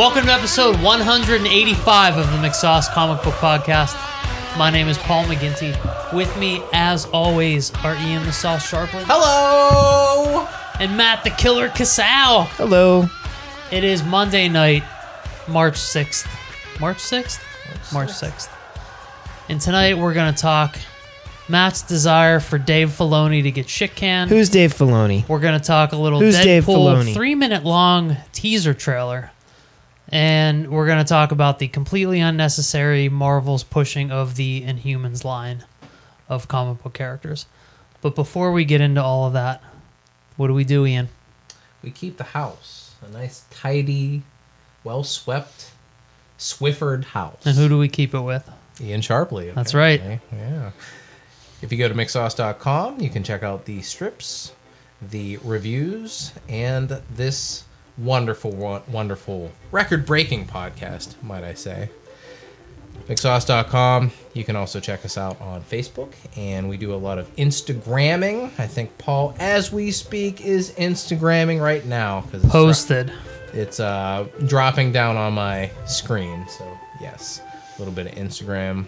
Welcome to episode 185 of the McSauce Comic Book Podcast. My name is Paul McGinty. With me, as always, are Ian the Sauce Sharpling Hello. and Matt the Killer Casal. Hello. It is Monday night, March 6th. March 6th? March 6th. And tonight we're going to talk Matt's desire for Dave Filoni to get shit canned. Who's Dave Filoni? We're going to talk a little Who's Dave Deadpool Filoni? three minute long teaser trailer. And we're going to talk about the completely unnecessary Marvel's pushing of the Inhumans line of comic book characters. But before we get into all of that, what do we do, Ian? We keep the house a nice, tidy, well swept, Swiffered house. And who do we keep it with? Ian Sharpley. That's right. Yeah. If you go to mcsauce.com, you can check out the strips, the reviews, and this wonderful, wonderful, record breaking podcast, might I say. McSauce.com. You can also check us out on Facebook, and we do a lot of Instagramming. I think Paul, as we speak, is Instagramming right now because it's, Posted. it's uh, dropping down on my screen. So yes, a little bit of Instagram.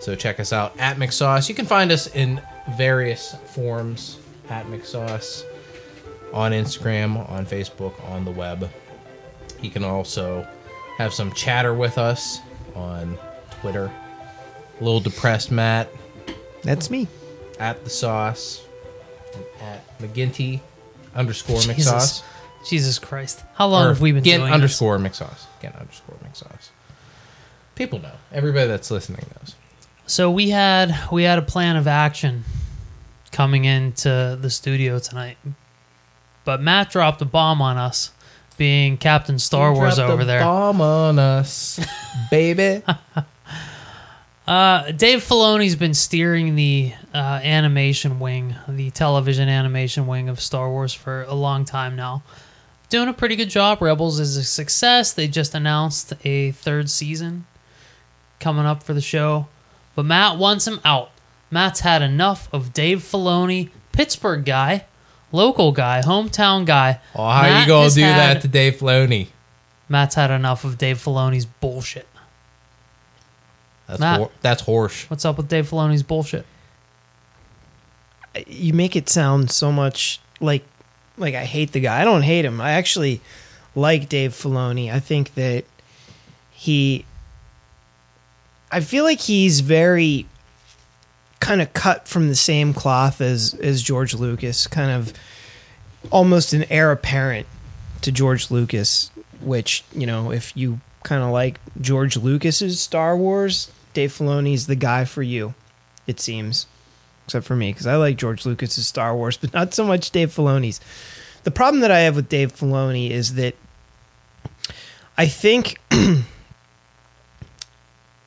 So check us out at McSauce. You can find us in various forms at McSauce on Instagram, on Facebook, on the web. You can also have some chatter with us on Twitter. A little depressed Matt That's me. at the sauce and at McGinty underscore Jesus. McSauce. Jesus Christ. How long Or have we been Gint doing underscore McSauce. Gint underscore McSauce. People know. Everybody that's listening knows. So we had we had a plan of action coming into the studio tonight. But Matt dropped a bomb on us, being Captain Star Wars Dropped over a there. Bomb on us, baby. Uh, Dave Filoni's been steering the uh, animation wing, the television animation wing of Star Wars for a long time now. Doing a pretty good job. Rebels is a success. They just announced a third season coming up for the show. But Matt wants him out. Matt's had enough of Dave Filoni, Pittsburgh guy, local guy, hometown guy. Oh, how Matt you gonna do had- that to Dave Filoni? Matt's had enough of Dave Filoni's bullshit. That's Matt. hor- that's horse. What's up with Dave Filoni's bullshit? You make it sound so much like like I hate the guy. I don't hate him. I actually like Dave Filoni. I think that he I feel like he's very kind of cut from the same cloth as as George Lucas, kind of almost an heir apparent to George Lucas, which, you know, if you kind of like George Lucas's Star Wars, Dave Filoni's the guy for you, it seems. Except for me, because I like George Lucas's Star Wars, but not so much Dave Filoni's. The problem that I have with Dave Filoni is that I think,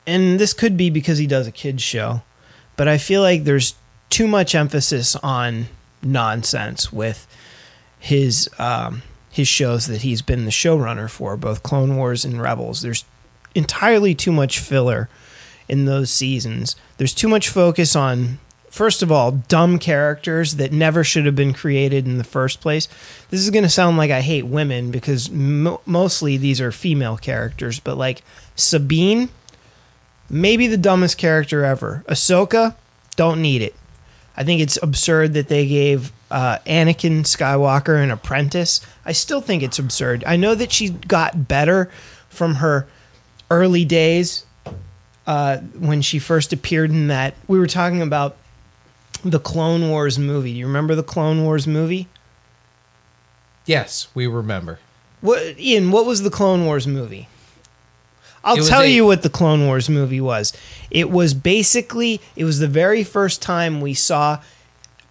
and this could be because he does a kids show, but I feel like there's too much emphasis on nonsense with his um, his shows that he's been the showrunner for, both Clone Wars and Rebels. There's entirely too much filler in those seasons. There's too much focus on, first of all, dumb characters that never should have been created in the first place. This is going to sound like I hate women because mo- mostly these are female characters, but like Sabine, maybe the dumbest character ever. Ahsoka, don't need it. I think it's absurd that they gave uh, Anakin Skywalker an apprentice. I still think it's absurd. I know that she got better from her early days uh, when she first appeared in that. We were talking about the Clone Wars movie. Do you remember the Clone Wars movie? Yes, we remember. What Ian? What was the Clone Wars movie? I'll tell a- you what the Clone Wars movie was. It was basically it was the very first time we saw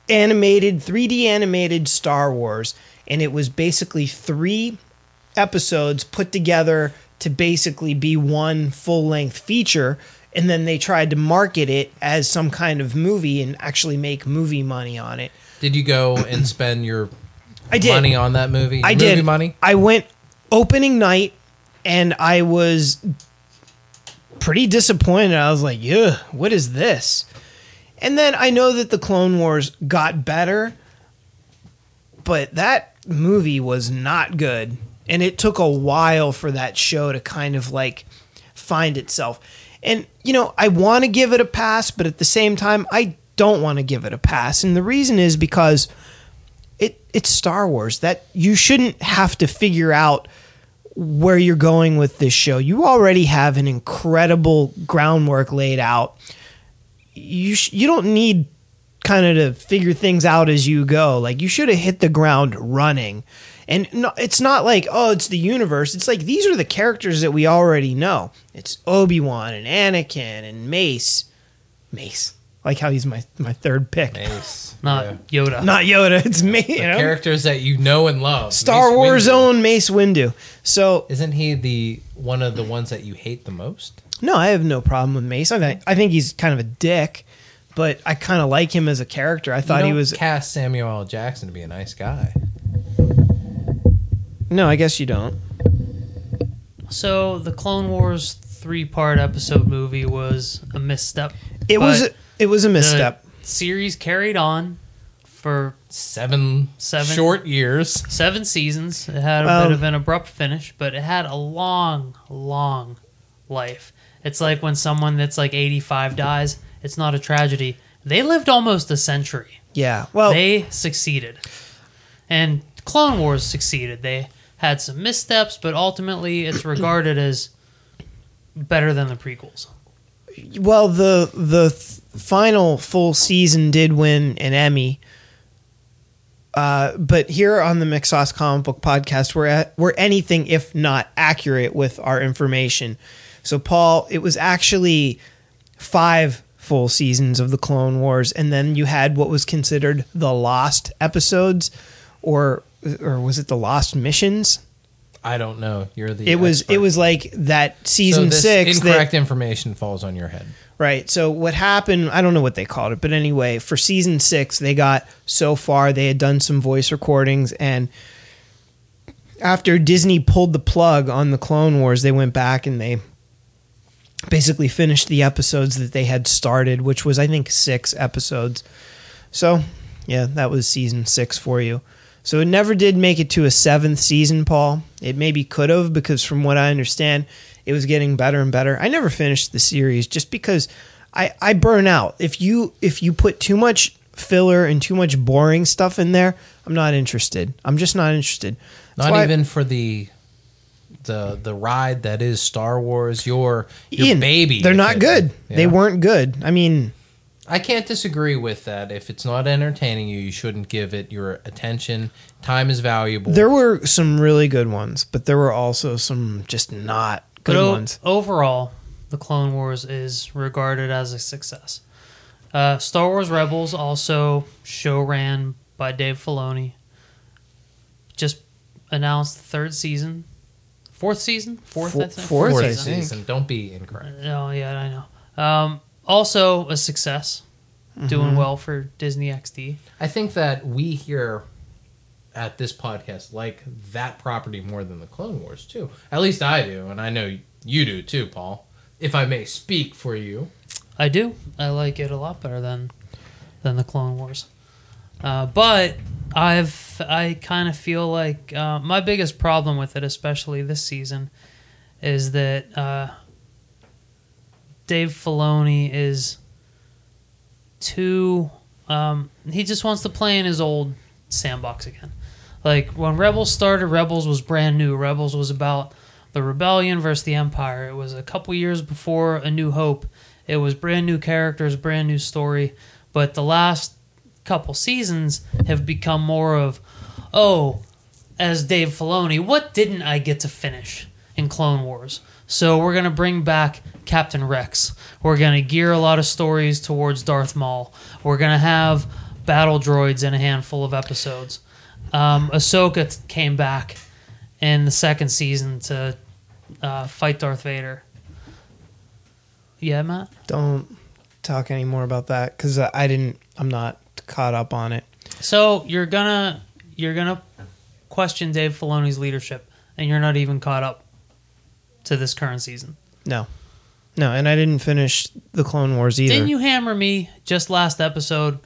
animated 3D animated Star Wars and it was basically 3 episodes put together to basically be one full-length feature and then they tried to market it as some kind of movie and actually make movie money on it. Did you go and spend your I did. money on that movie? I movie did. money. I went opening night, and I was pretty disappointed. I was like, "Yeah, what is this?" And then I know that the Clone Wars got better, but that movie was not good. and it took a while for that show to kind of like find itself. And you know, I want to give it a pass, but at the same time, I don't want to give it a pass. And the reason is because it it's Star Wars that you shouldn't have to figure out where you're going with this show. You already have an incredible groundwork laid out. You sh- you don't need kind of to figure things out as you go. Like you should have hit the ground running. And no, it's not like oh, it's the universe. It's like these are the characters that we already know. It's Obi Wan and Anakin and Mace. Mace, like how he's my my third pick. Mace. Not Yeah. Yoda. Not Yoda. It's me. The you know? characters that you know and love. Star Mace Wars Windu. own Mace Windu. So Isn't he the one of the ones that you hate the most? no, I have no problem with Mace. I think I think he's kind of a dick, but I kind of like him as a character. I thought You he don't was cast Samuel L. Jackson to be a nice guy. no. I guess you don't. So the Clone Wars three part episode movie was a misstep. It was But it was a misstep. the misstep. series carried on for Seven, Seven. short years. seven seasons. It had a Well- bit of an abrupt finish, but it had a long, long life. It's like when someone that's like 85 dies, it's not a tragedy. They lived almost a century. Yeah. Well, They succeeded. And Clone Wars succeeded. They had some missteps, but ultimately it's regarded as better than the prequels. well the the th- final full season did win an Emmy. Uh, but here on the McSauce Comic Book Podcast, we're at, we're anything if not accurate with our information. So, Paul, it was actually five full seasons of the Clone Wars, and then you had what was considered the lost episodes, or or was it the lost missions? I don't know. You're the. It was it was like that So season this six. that- Incorrect information falls on your head. Right. So what happened? I don't know what they called it, but anyway, for season six, they got so far. They had done some voice recordings, and after Disney pulled the plug on the Clone Wars, they went back and they basically finished the episodes that they had started, which was I think six episodes. So yeah, that was season six for you. So it never did make it to a seventh season, Paul. It maybe could have because from what I understand, it was getting better and better. I never finished the series just because I, I burn out. If you if you put too much filler and too much boring stuff in there, I'm not interested. I'm just not interested. That's Not even for the the the ride that is Star Wars. Your your Ian, baby. They're not it- good. They weren't good. I mean, I can't disagree with that. If it's not entertaining you, you shouldn't give it your attention. Time is valuable. there were some really good ones, but there were also some just not good But o- ones. overall, the Clone Wars is regarded as a success. Uh, Star Wars Rebels, also show ran by Dave Filoni, just announced the third season, fourth season, fourth, Four- I think? fourth, Fourth season. season. Don't be incorrect. Oh yeah, I know. Um, also a success, Mm-hmm. doing well for Disney XD. I think that we here at this podcast like that property more than the Clone Wars too. At least I do, and I know you do too, Paul. If I may speak for you. I do. I like it a lot better than than the Clone Wars. Uh, but I've I kind of feel like uh, my biggest problem with it, especially this season, is that uh, Dave Filoni is too. Um, he just wants to play in his old sandbox again. Like when Rebels started, Rebels was brand new. Rebels was about the rebellion versus the Empire. It was a couple years before A New Hope. It was brand new characters, brand new story. But the last couple seasons have become more of, oh, as Dave Filoni, what didn't I get to finish in Clone Wars? So we're gonna bring back Captain Rex. We're gonna gear a lot of stories towards Darth Maul. We're gonna have battle droids in a handful of episodes. Um, Ahsoka came back in the second season to uh, fight Darth Vader. Yeah, Matt. Don't talk any more about that because I didn't. I'm not caught up on it. So you're gonna you're gonna question Dave Filoni's leadership, and you're not even caught up to this current season. No, no, and I didn't finish the Clone Wars either. Didn't you hammer me just last episode?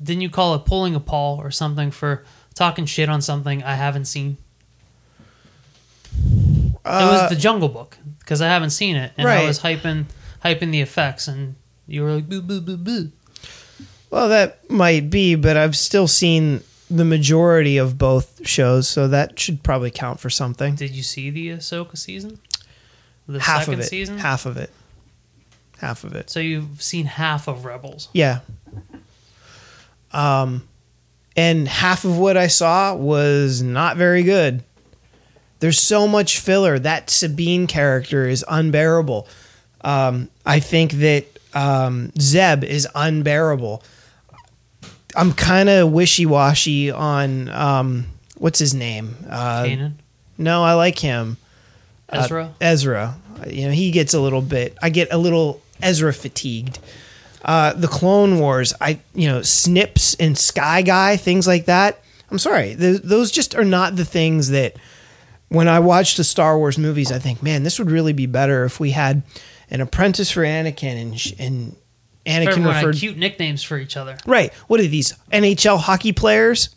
Didn't you call it pulling a Paul or something for talking shit on something I haven't seen? it was the Jungle Book because I haven't seen it, and I was hyping hyping the effects, and you were like boo boo boo boo. Well, that might be, but I've still seen the majority of both shows, so that should probably count for something. Did you see the Ahsoka season? The half second of it. season. Half of it. Half of it. So you've seen half of Rebels. Yeah. Um, and half of what I saw was not very good. There's so much filler. That Sabine character is unbearable. Um, I think that um, Zeb is unbearable. I'm kind of wishy washy on um, what's his name. Uh, Kanan, no, I like him. Uh, Ezra. Ezra. You know, he gets a little bit. I get a little Ezra fatigued. Uh, the Clone Wars, I you know, Snips and Sky Guy, things like that. I'm sorry, th- those just are not the things that. When I watch the Star Wars movies, I think, man, this would really be better if we had an apprentice for Anakin and and Anakin Everyone referred cute nicknames for each other. Right. What are these NHL hockey players?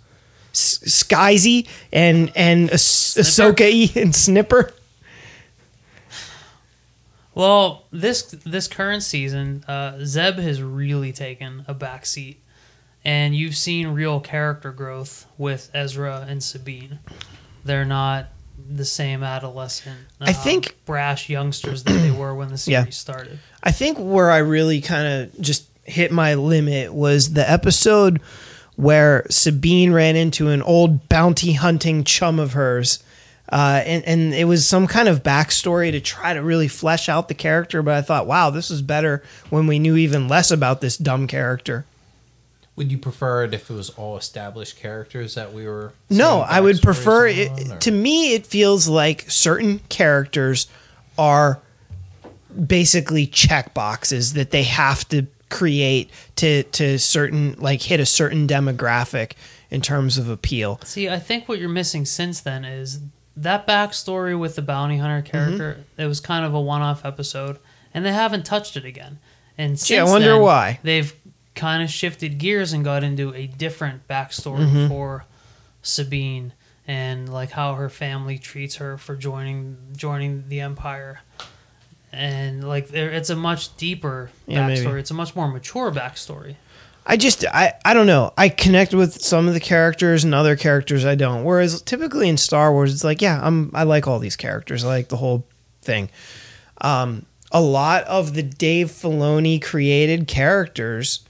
S- Skyzy and and Snipper? Ahsoka and Snipper. Well, this this current season, uh, Zeb has really taken a back seat, and you've seen real character growth with Ezra and Sabine. They're not the same adolescent, I um, think- brash youngsters that they were when the series Yeah. started. I think where I really kind of just hit my limit was the episode where Sabine ran into an old bounty hunting chum of hers. Uh, and, and it was some kind of backstory to try to really flesh out the character, but I thought, wow, this is better when we knew even less about this dumb character. Would you prefer it if it was all established characters that we were? No, I would prefer on, it. or- To me, it feels like certain characters are basically check boxes that they have to create to to certain like hit a certain demographic in terms of appeal. See, I think what you're missing since then is that backstory with the bounty hunter character. Mm-hmm. It was kind of a one-off episode, and they haven't touched it again. And Gee, I wonder then, why. they've kind of shifted gears and got into a different backstory Mm-hmm. for Sabine and like how her family treats her for joining joining the Empire. And like there, it's a much deeper Yeah, maybe. backstory. It's a much more mature backstory. I just I I don't know. I connect with some of the characters and other characters I don't. Whereas typically in Star Wars, it's like, yeah, I'm I like all these characters. I like the whole thing. Um, a lot of the Dave Filoni created characters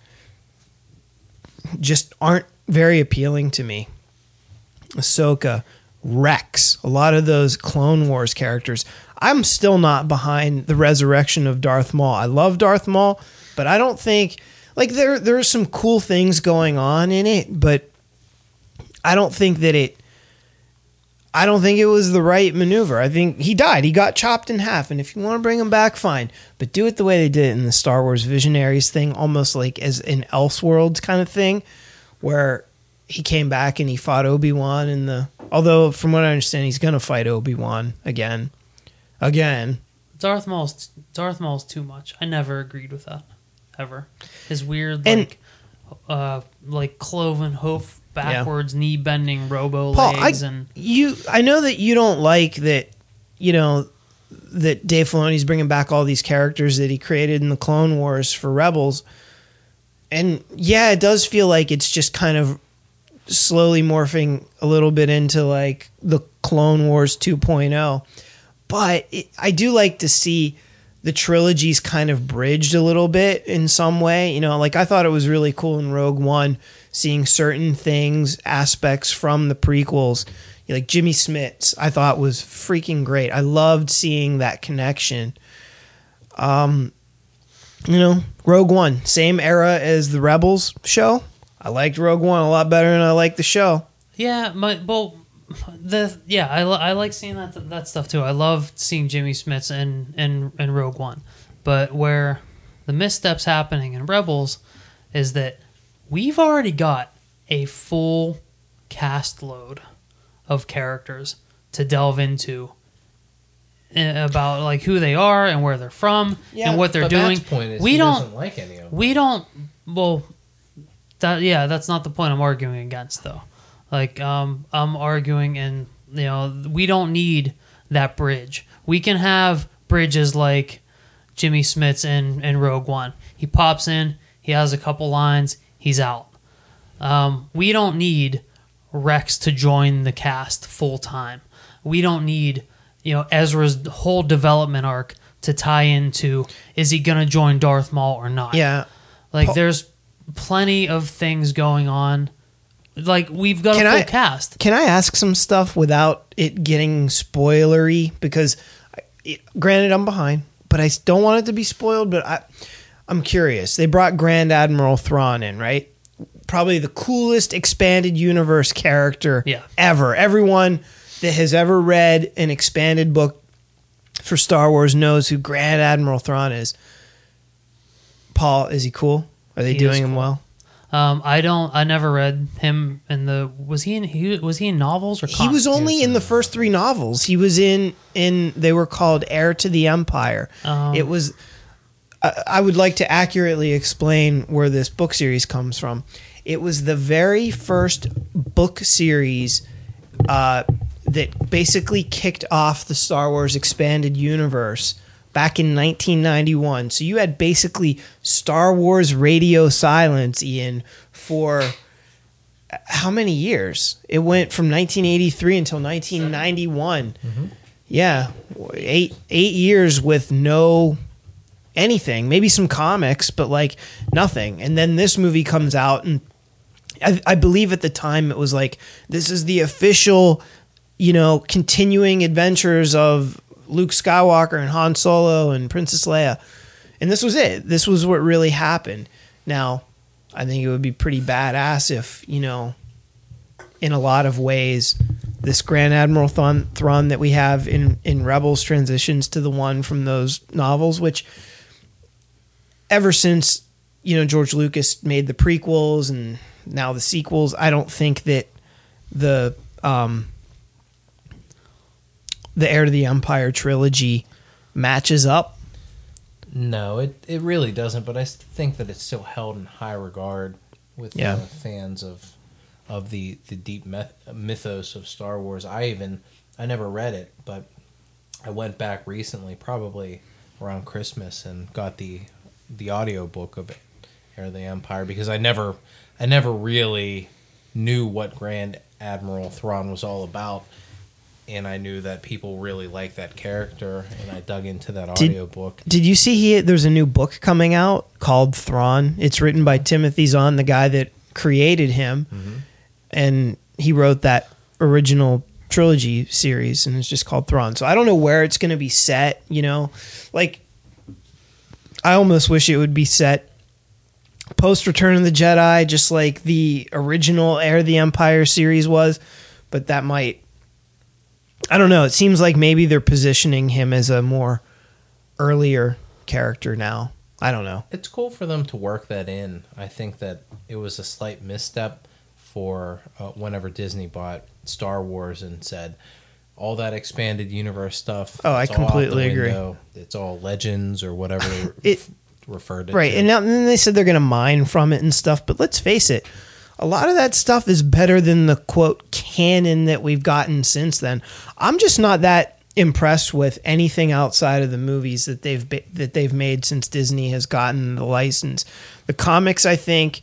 just aren't very appealing to me. Ahsoka, Rex, a lot of those Clone Wars characters. I'm still not behind the resurrection of Darth Maul. I love Darth Maul, but I don't think like there there are some cool things going on in it, but I don't think that it I don't think it was the right maneuver. I think he died. He got chopped in half, and if you want to bring him back, fine. But do it the way they did it in the Star Wars Visionaries thing, almost like as an Elseworlds kind of thing, where he came back and he fought Obi Wan in the. Although, from what I understand, he's gonna fight Obi Wan again, again. Darth Maul's Darth Maul's too much. I never agreed with that ever. His weird And- like uh like cloven hoof backwards knee bending robo Paul, I, legs and you, I know that you don't like that. You know that Dave Filoni's bringing back all these characters that he created in the Clone Wars for Rebels, and yeah, it does feel like it's just kind of slowly morphing a little bit into like the Clone Wars 2.0. But it, I do like to see the trilogies kind of bridged a little bit in some way. You know, like I thought it was really cool in Rogue One seeing certain things, aspects from the prequels. Like Jimmy Smits, I thought was freaking great. I loved seeing that connection. Um, you know, Rogue One, same era as the Rebels show. I liked Rogue One a lot better than I liked the show. yeah, my well the yeah, I, I like seeing that that stuff too. I love seeing Jimmy Smits and and and Rogue One. But where the missteps happening in Rebels is that we've already got a full cast load of characters to delve into eh, about like who they are and where they're from Yeah, and what they're doing. Matt's point is we he don't like any of them. we don't well that yeah that's not the point i'm arguing against though like um i'm arguing and you know we don't need that bridge. We can have bridges like Jimmy Smits in, in Rogue One. He pops in, he has a couple lines, he's out. Um, we don't need Rex to join the cast full time. We don't need, you know, Ezra's whole development arc to tie into is he going to join Darth Maul or not? Yeah. Like Paul- there's plenty of things going on. Like we've got Can a full I- cast. Can I ask some stuff without it getting spoilery? Because, I- granted, I'm behind, but I don't want it to be spoiled. But I, I'm curious. They brought Grand Admiral Thrawn in, right? Probably the coolest expanded universe character Yeah. ever. Everyone that has ever read an expanded book for Star Wars knows who Grand Admiral Thrawn is. Paul, is he cool? Are they He doing him well? Um, I don't. I never read him in the. Was he in? He, was he in novels or? He was only in the first three novels. He was in in they were called Heir to the Empire. Um, it was. I, I would like to accurately explain where this book series comes from. It was the very first book series uh, that basically kicked off the Star Wars expanded universe back in 1991. So you had basically Star Wars radio silence, Ian, for uh, how many years? It went from 1983 until 1991. Mm-hmm. Yeah, eight eight years with no anything. Maybe some comics, but like nothing. And then this movie comes out, and I, I believe at the time it was like this is the official, you know, continuing adventures of Luke Skywalker and Han Solo and Princess Leia. And this was it. This was what really happened. Now, I think it would be pretty badass if, you know, in a lot of ways, this Grand Admiral Thrawn, Thrawn that we have in, in Rebels transitions to the one from those novels, which ever since, you know, George Lucas made the prequels and now the sequels, I don't think that the um, the Heir to the Empire trilogy matches up. No, it, it really doesn't. But I think that it's still held in high regard with Yeah. uh, fans of of the the deep myth, mythos of Star Wars. I even I never read it, but I went back recently, probably around Christmas, and got the the audio book of it, Heir of the Empire, because I never I never really knew what Grand Admiral Thrawn was all about. And I knew that people really liked that character, and I dug into that Did- audio book. Did you see he there's a new book coming out called Thrawn? It's written by Timothy Zahn, the guy that created him, mm-hmm. and he wrote that original trilogy series, and it's just called Thrawn. So I don't know where it's going to be set. You know, like I almost wish it would be set post Return of the Jedi, just like the original Heir of the Empire series was, but that might. I don't know. It seems like maybe they're positioning him as a more earlier character now. I don't know. It's cool for them to work that in. I think that it was a slight misstep for uh, whenever Disney bought Star Wars and said all that expanded universe stuff. Oh, I it's all out the completely agree. It's all legends or whatever It- referred to. Right. And now and then they said they're going to mine from it and stuff, but let's face it. A lot of that stuff is better than the quote canon that we've gotten since then. I'm just not that impressed with anything outside of the movies that they've ba- that they've made since Disney has gotten the license. The comics, I think,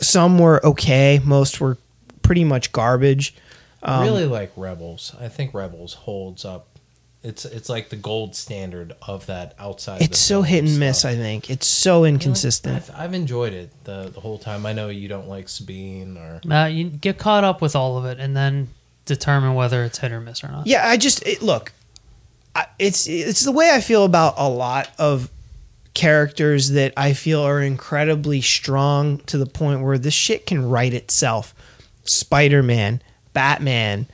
some were okay. Most were pretty much garbage. Um, really like Rebels. I think Rebels holds up. It's it's like the gold standard of that outside. of the It's so hit and miss. I think it's so inconsistent. I've, I've enjoyed it the the whole time. I know you don't like Sabine or Uh, you get caught up with all of it and then determine whether it's hit or miss or not. Yeah, I just it, look. I, it's it's the way I feel about a lot of characters that I feel are incredibly strong to the point where this shit can write itself. Spider Man, Batman,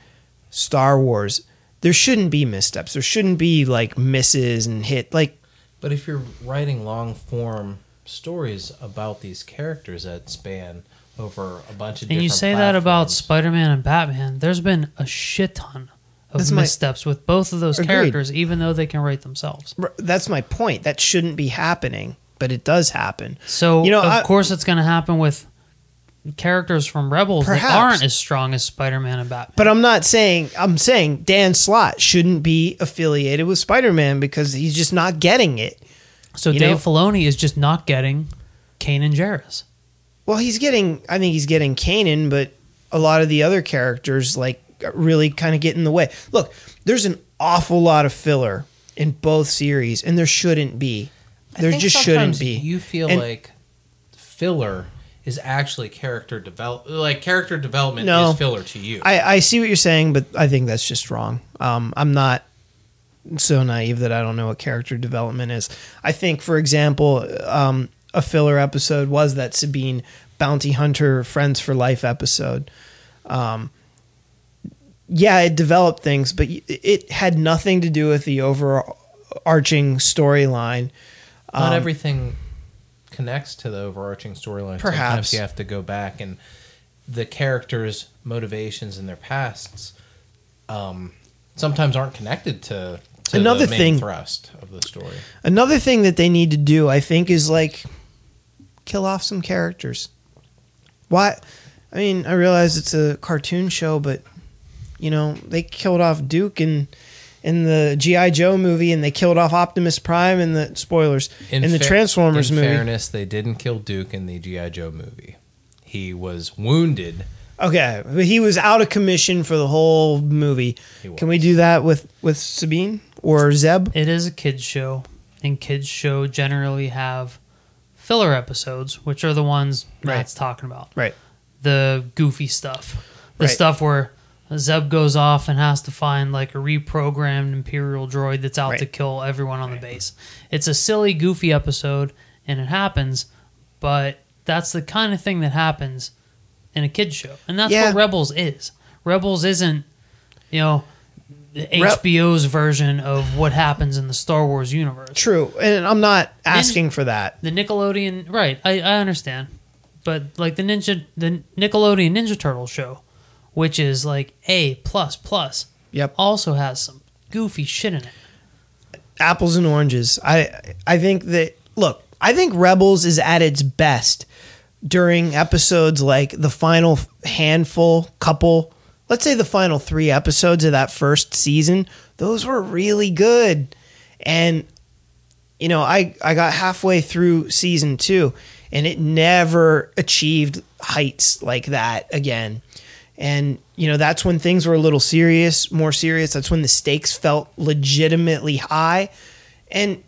Star Wars. There shouldn't be missteps. There shouldn't be like misses and hit. Like But if you're writing long form stories about these characters that span over a bunch of And you different say that about Spider Man and Batman. There's been a shit ton of That's my- missteps with both of those Agreed. characters, even though they can write themselves. that's my point. That shouldn't be happening, but it does happen. So, You know, of I- course, it's going to happen with characters from Rebels Perhaps. that aren't as strong as Spider-Man and Batman. But I'm not saying I'm saying Dan Slott shouldn't be affiliated with Spider-Man because he's just not getting it. so you Dave know- Filoni is just not getting Kanan Jarrus. Well, he's getting I think he's getting Kanan, but a lot of the other characters like really kind of get in the way. Look, there's an awful lot of filler in both series and there shouldn't be. I There think just shouldn't be. You feel And- like filler is actually character develop. Like character development No. is filler to you. I, I see what you're saying, but I think that's just wrong. Um, I'm not so naive that I don't know what character development is. I think, for example, um, a filler episode was that Sabine bounty hunter friends for life episode. Um, yeah, it developed things, but it had nothing to do with the overarching storyline. Not Um, everything connects to the overarching storyline. Perhaps. Sometimes you have to go back and the characters' motivations and their pasts um, sometimes aren't connected to, to Another the main thing- thrust of the story. Another thing that they need to do, I think, is like kill off some characters. Why? I mean, I realize it's a cartoon show, but you know they killed off Duke in in the GI Joe movie, and they killed off Optimus Prime in the spoilers in, the fa- Transformers in movie. fairness, they didn't kill Duke in the GI Joe movie. He was wounded. Okay, but he was out of commission for the whole movie. Can we do that with with Sabine or Zeb? It is a kids show, and kids show generally have filler episodes, which are the ones Right. Matt's talking about. Right. The goofy stuff, the Right. stuff where Zeb goes off and has to find like a reprogrammed Imperial droid that's out to kill everyone on the base. It's a silly, goofy episode, and it happens, but that's the kind of thing that happens in a kids show, and that's Yeah. what Rebels is. Rebels isn't, you know. HBO's version of what happens in the Star Wars universe. True, and I'm not asking for that. The Nickelodeon, right? I, I understand, but like the Ninja, the Nickelodeon Ninja Turtle show, which is like A plus plus, Yep. also has some goofy shit in it. apples and oranges. I I think that look, I think Rebels is at its best during episodes like the final handful, couple, let's say the final 3 episodes of that first season. Those were really good. And you know, I I got halfway through season 2 and it never achieved heights like that again. And you know, that's when things were a little serious, more serious. That's when the stakes felt legitimately high. And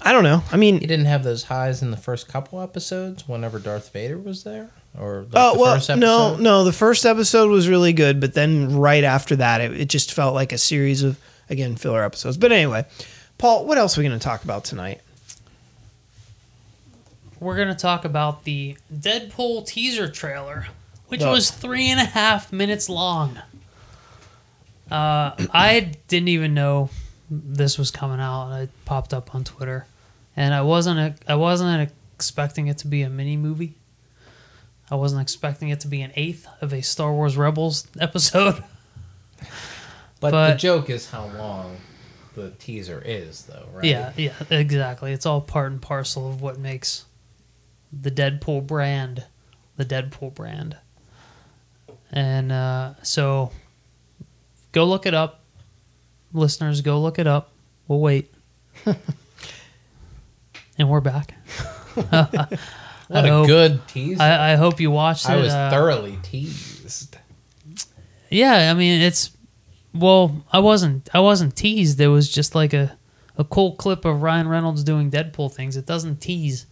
I don't know. I mean, He didn't have those highs in the first couple episodes whenever Darth Vader was there? Or like oh the well, first no, no. The first episode was really good, but then right after that, it, it just felt like a series of again filler episodes. But anyway, Paul, what else are we going to talk about tonight? We're gonna talk about the Deadpool teaser trailer, which Oh. was three and a half minutes long. Uh, I didn't even know this was coming out. It popped up on Twitter, and I wasn't. I wasn't expecting it to be a mini movie. I wasn't expecting it to be an eighth of a Star Wars Rebels episode. But, the joke is how long the teaser is, though, right? Yeah, yeah, exactly. It's all part and parcel of what makes the Deadpool brand the Deadpool brand. And uh, so go look it up. Listeners, go look it up. We'll wait. and we're back. What I a hope- good tease. I, I hope you watched it. I was uh, thoroughly teased. Yeah, I mean it's well, I wasn't I wasn't teased. There was just like a a cool clip of Ryan Reynolds doing Deadpool things. It doesn't tease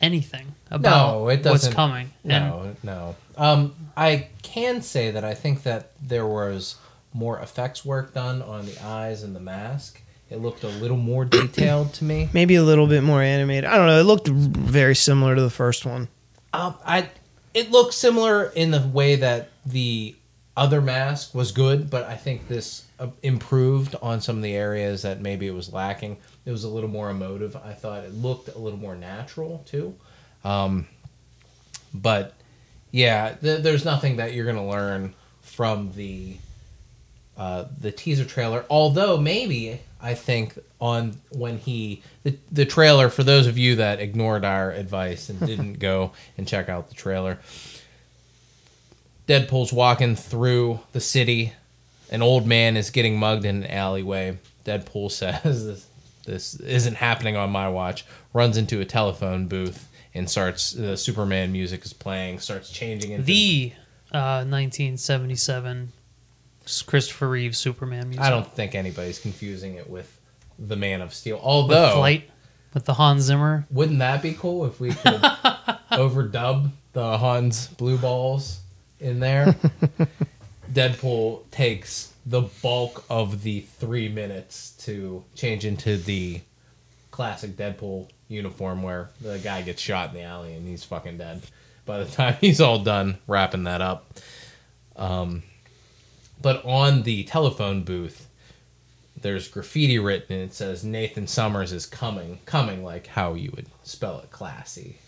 anything about No, it what's doesn't. coming. And No, no. Um, I can say that I think that there was more effects work done on the eyes and the mask. It looked a little more detailed to me. Maybe a little bit more animated. I don't know. It looked very similar to the first one. Um, I it looked similar in the way that the other mask was good, but I think this uh, improved on some of the areas that maybe it was lacking. It was a little more emotive. I thought it looked a little more natural too. Um, but yeah, th- there's nothing that you're gonna learn from the uh, the teaser trailer. Although maybe I think on when he the, the trailer for those of you that ignored our advice and didn't go and check out the trailer. Deadpool's walking through the city. An old man is getting mugged in an alleyway. Deadpool says this, this isn't happening on my watch. Runs into a telephone booth and starts the Superman music is playing. Starts changing into The uh, 1977 Christopher Reeve Superman music. I don't think anybody's confusing it with the Man of Steel. with Although, Flight with the Hans Zimmer. wouldn't that be cool if we could overdub the Hans Blue Balls in there? Deadpool takes the bulk of the three minutes to change into the classic Deadpool uniform where the guy gets shot in the alley and he's fucking dead. By the time he's all done wrapping that up. Um, but on the telephone booth, there's graffiti written and it says Nathan Summers is coming. Coming like how you would spell it classy.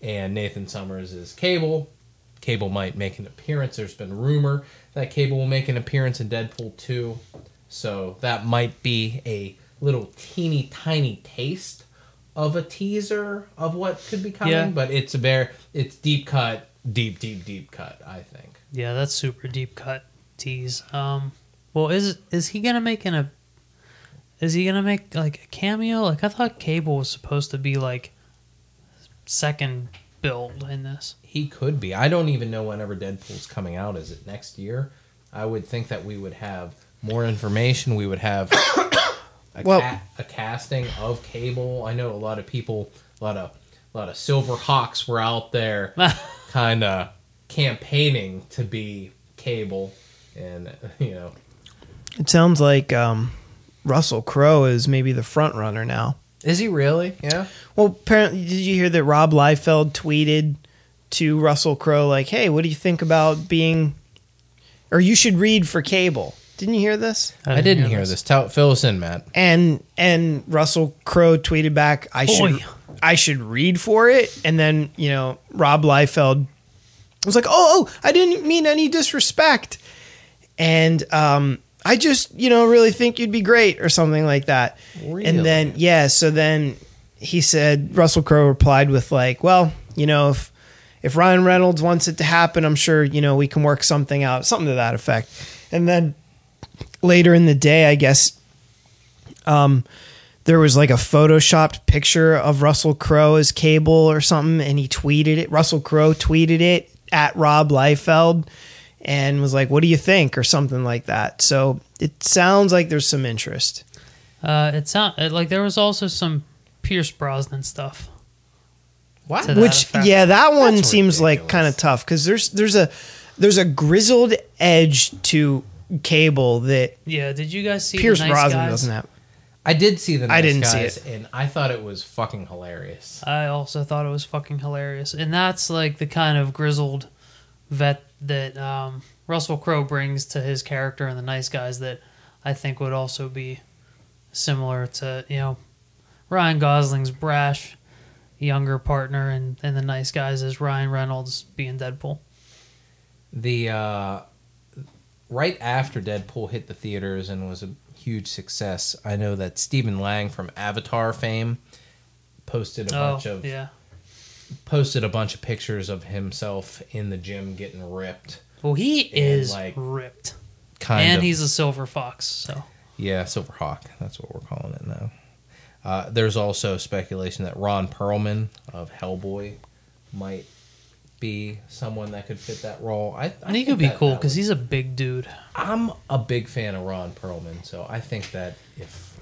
And Nathan Summers is Cable. Cable might make an appearance. There's been rumor that Cable will make an appearance in Deadpool 2. So that might be a little teeny tiny taste of a teaser of what could be coming, Yeah. but it's a very it's deep cut, deep, deep, deep cut, I think. Yeah, that's super deep cut tease. Um, well, is is he gonna make an a? Is he gonna make like a cameo? Like I thought Cable was supposed to be like second build in this. He could be. I don't even know whenever Deadpool's coming out. Is it next year? I would think that we would have more information. We would have a, Well- ca- a casting of Cable. I know a lot of people, a lot of a lot of Silver Hawks were out there, kind of campaigning to be Cable, and you know, It sounds like um, Russell Crowe is maybe the front runner now. is he really? Yeah. Well, apparently, did you hear that Rob Liefeld tweeted to Russell Crowe like, "Hey, what do you think about being, or you should read for cable"? Didn't you hear this? I didn't hear this. Tell, fill us in, Matt. And and Russell Crowe tweeted back, "I should Boy. I should read for it." And then you know Rob Liefeld was like, "Oh, oh, I didn't mean any disrespect," and um, I just you know really think you'd be great or something like that. Really? And then yeah, so then he said Russell Crowe replied with like, "Well, you know if." If Ryan Reynolds wants it to happen, I'm sure you know we can work something out, something to that effect. And then later in the day, I guess um, there was like a photoshopped picture of Russell Crowe as Cable or something, and he tweeted it. Russell Crowe tweeted it at Rob Liefeld and was like, "What do you think?" or something like that. So it sounds like there's some interest. Uh, it sound it, like there was also some Pierce Brosnan stuff. What? Which effect. yeah, that one That's seems like kind of tough because there's there's a there's a grizzled edge to Cable that Yeah, did you guys see Pierce the nice Brosnan guys? doesn't have. I did see the. Nice I didn't see Guys, it. and I thought it was fucking hilarious. I also thought it was fucking hilarious, and that's like the kind of grizzled vet that um, Russell Crowe brings to his character in the Nice Guys that I think would also be similar to you know Ryan Gosling's brash younger partner and and the Nice Guys is Ryan Reynolds being Deadpool. the uh, right after Deadpool hit the theaters and was a huge success, I know that Stephen Lang from Avatar fame posted a Oh bunch of yeah, posted a bunch of pictures of himself in the gym getting ripped. well he is like, ripped, Kind of and of, he's a silver fox. So yeah, silver hawk. That's what we're calling it now. Uh, there's also speculation that Ron Perlman of Hellboy might be someone that could fit that role. I, I think could be that- cool because he's a big dude. I'm a big fan of Ron Perlman, so I think that if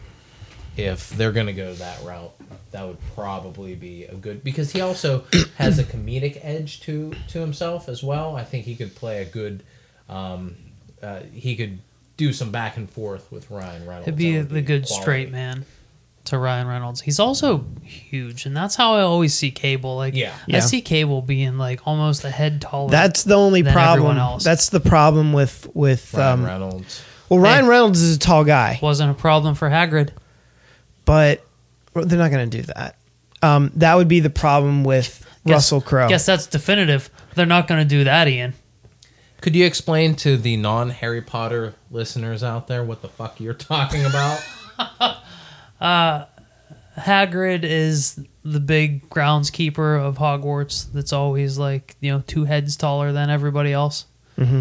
if they're gonna go that route, that would probably be a good because he also has a comedic edge to to himself as well. I think he could play a good. Um, uh, he could do some back and forth with Ryan Reynolds. He'd be the good quality. straight man to Ryan Reynolds. He's also huge, and that's how I always see Cable. Like, Yeah. Yeah. I see Cable being like almost a head taller. That's the only than problem. else. That's the problem with with Ryan um, Reynolds. well Ryan Hey. Reynolds is a tall guy. wasn't a problem for Hagrid. but they're not going to do that. Um, that would be the problem with Guess- Russell Crowe. Guess that's definitive. They're not going to do that, Ian. Could you explain to the non Harry Potter listeners out there what the fuck you're talking about? Hagrid is the big groundskeeper of Hogwarts. That's always like you know two heads taller than everybody else. Mm-hmm.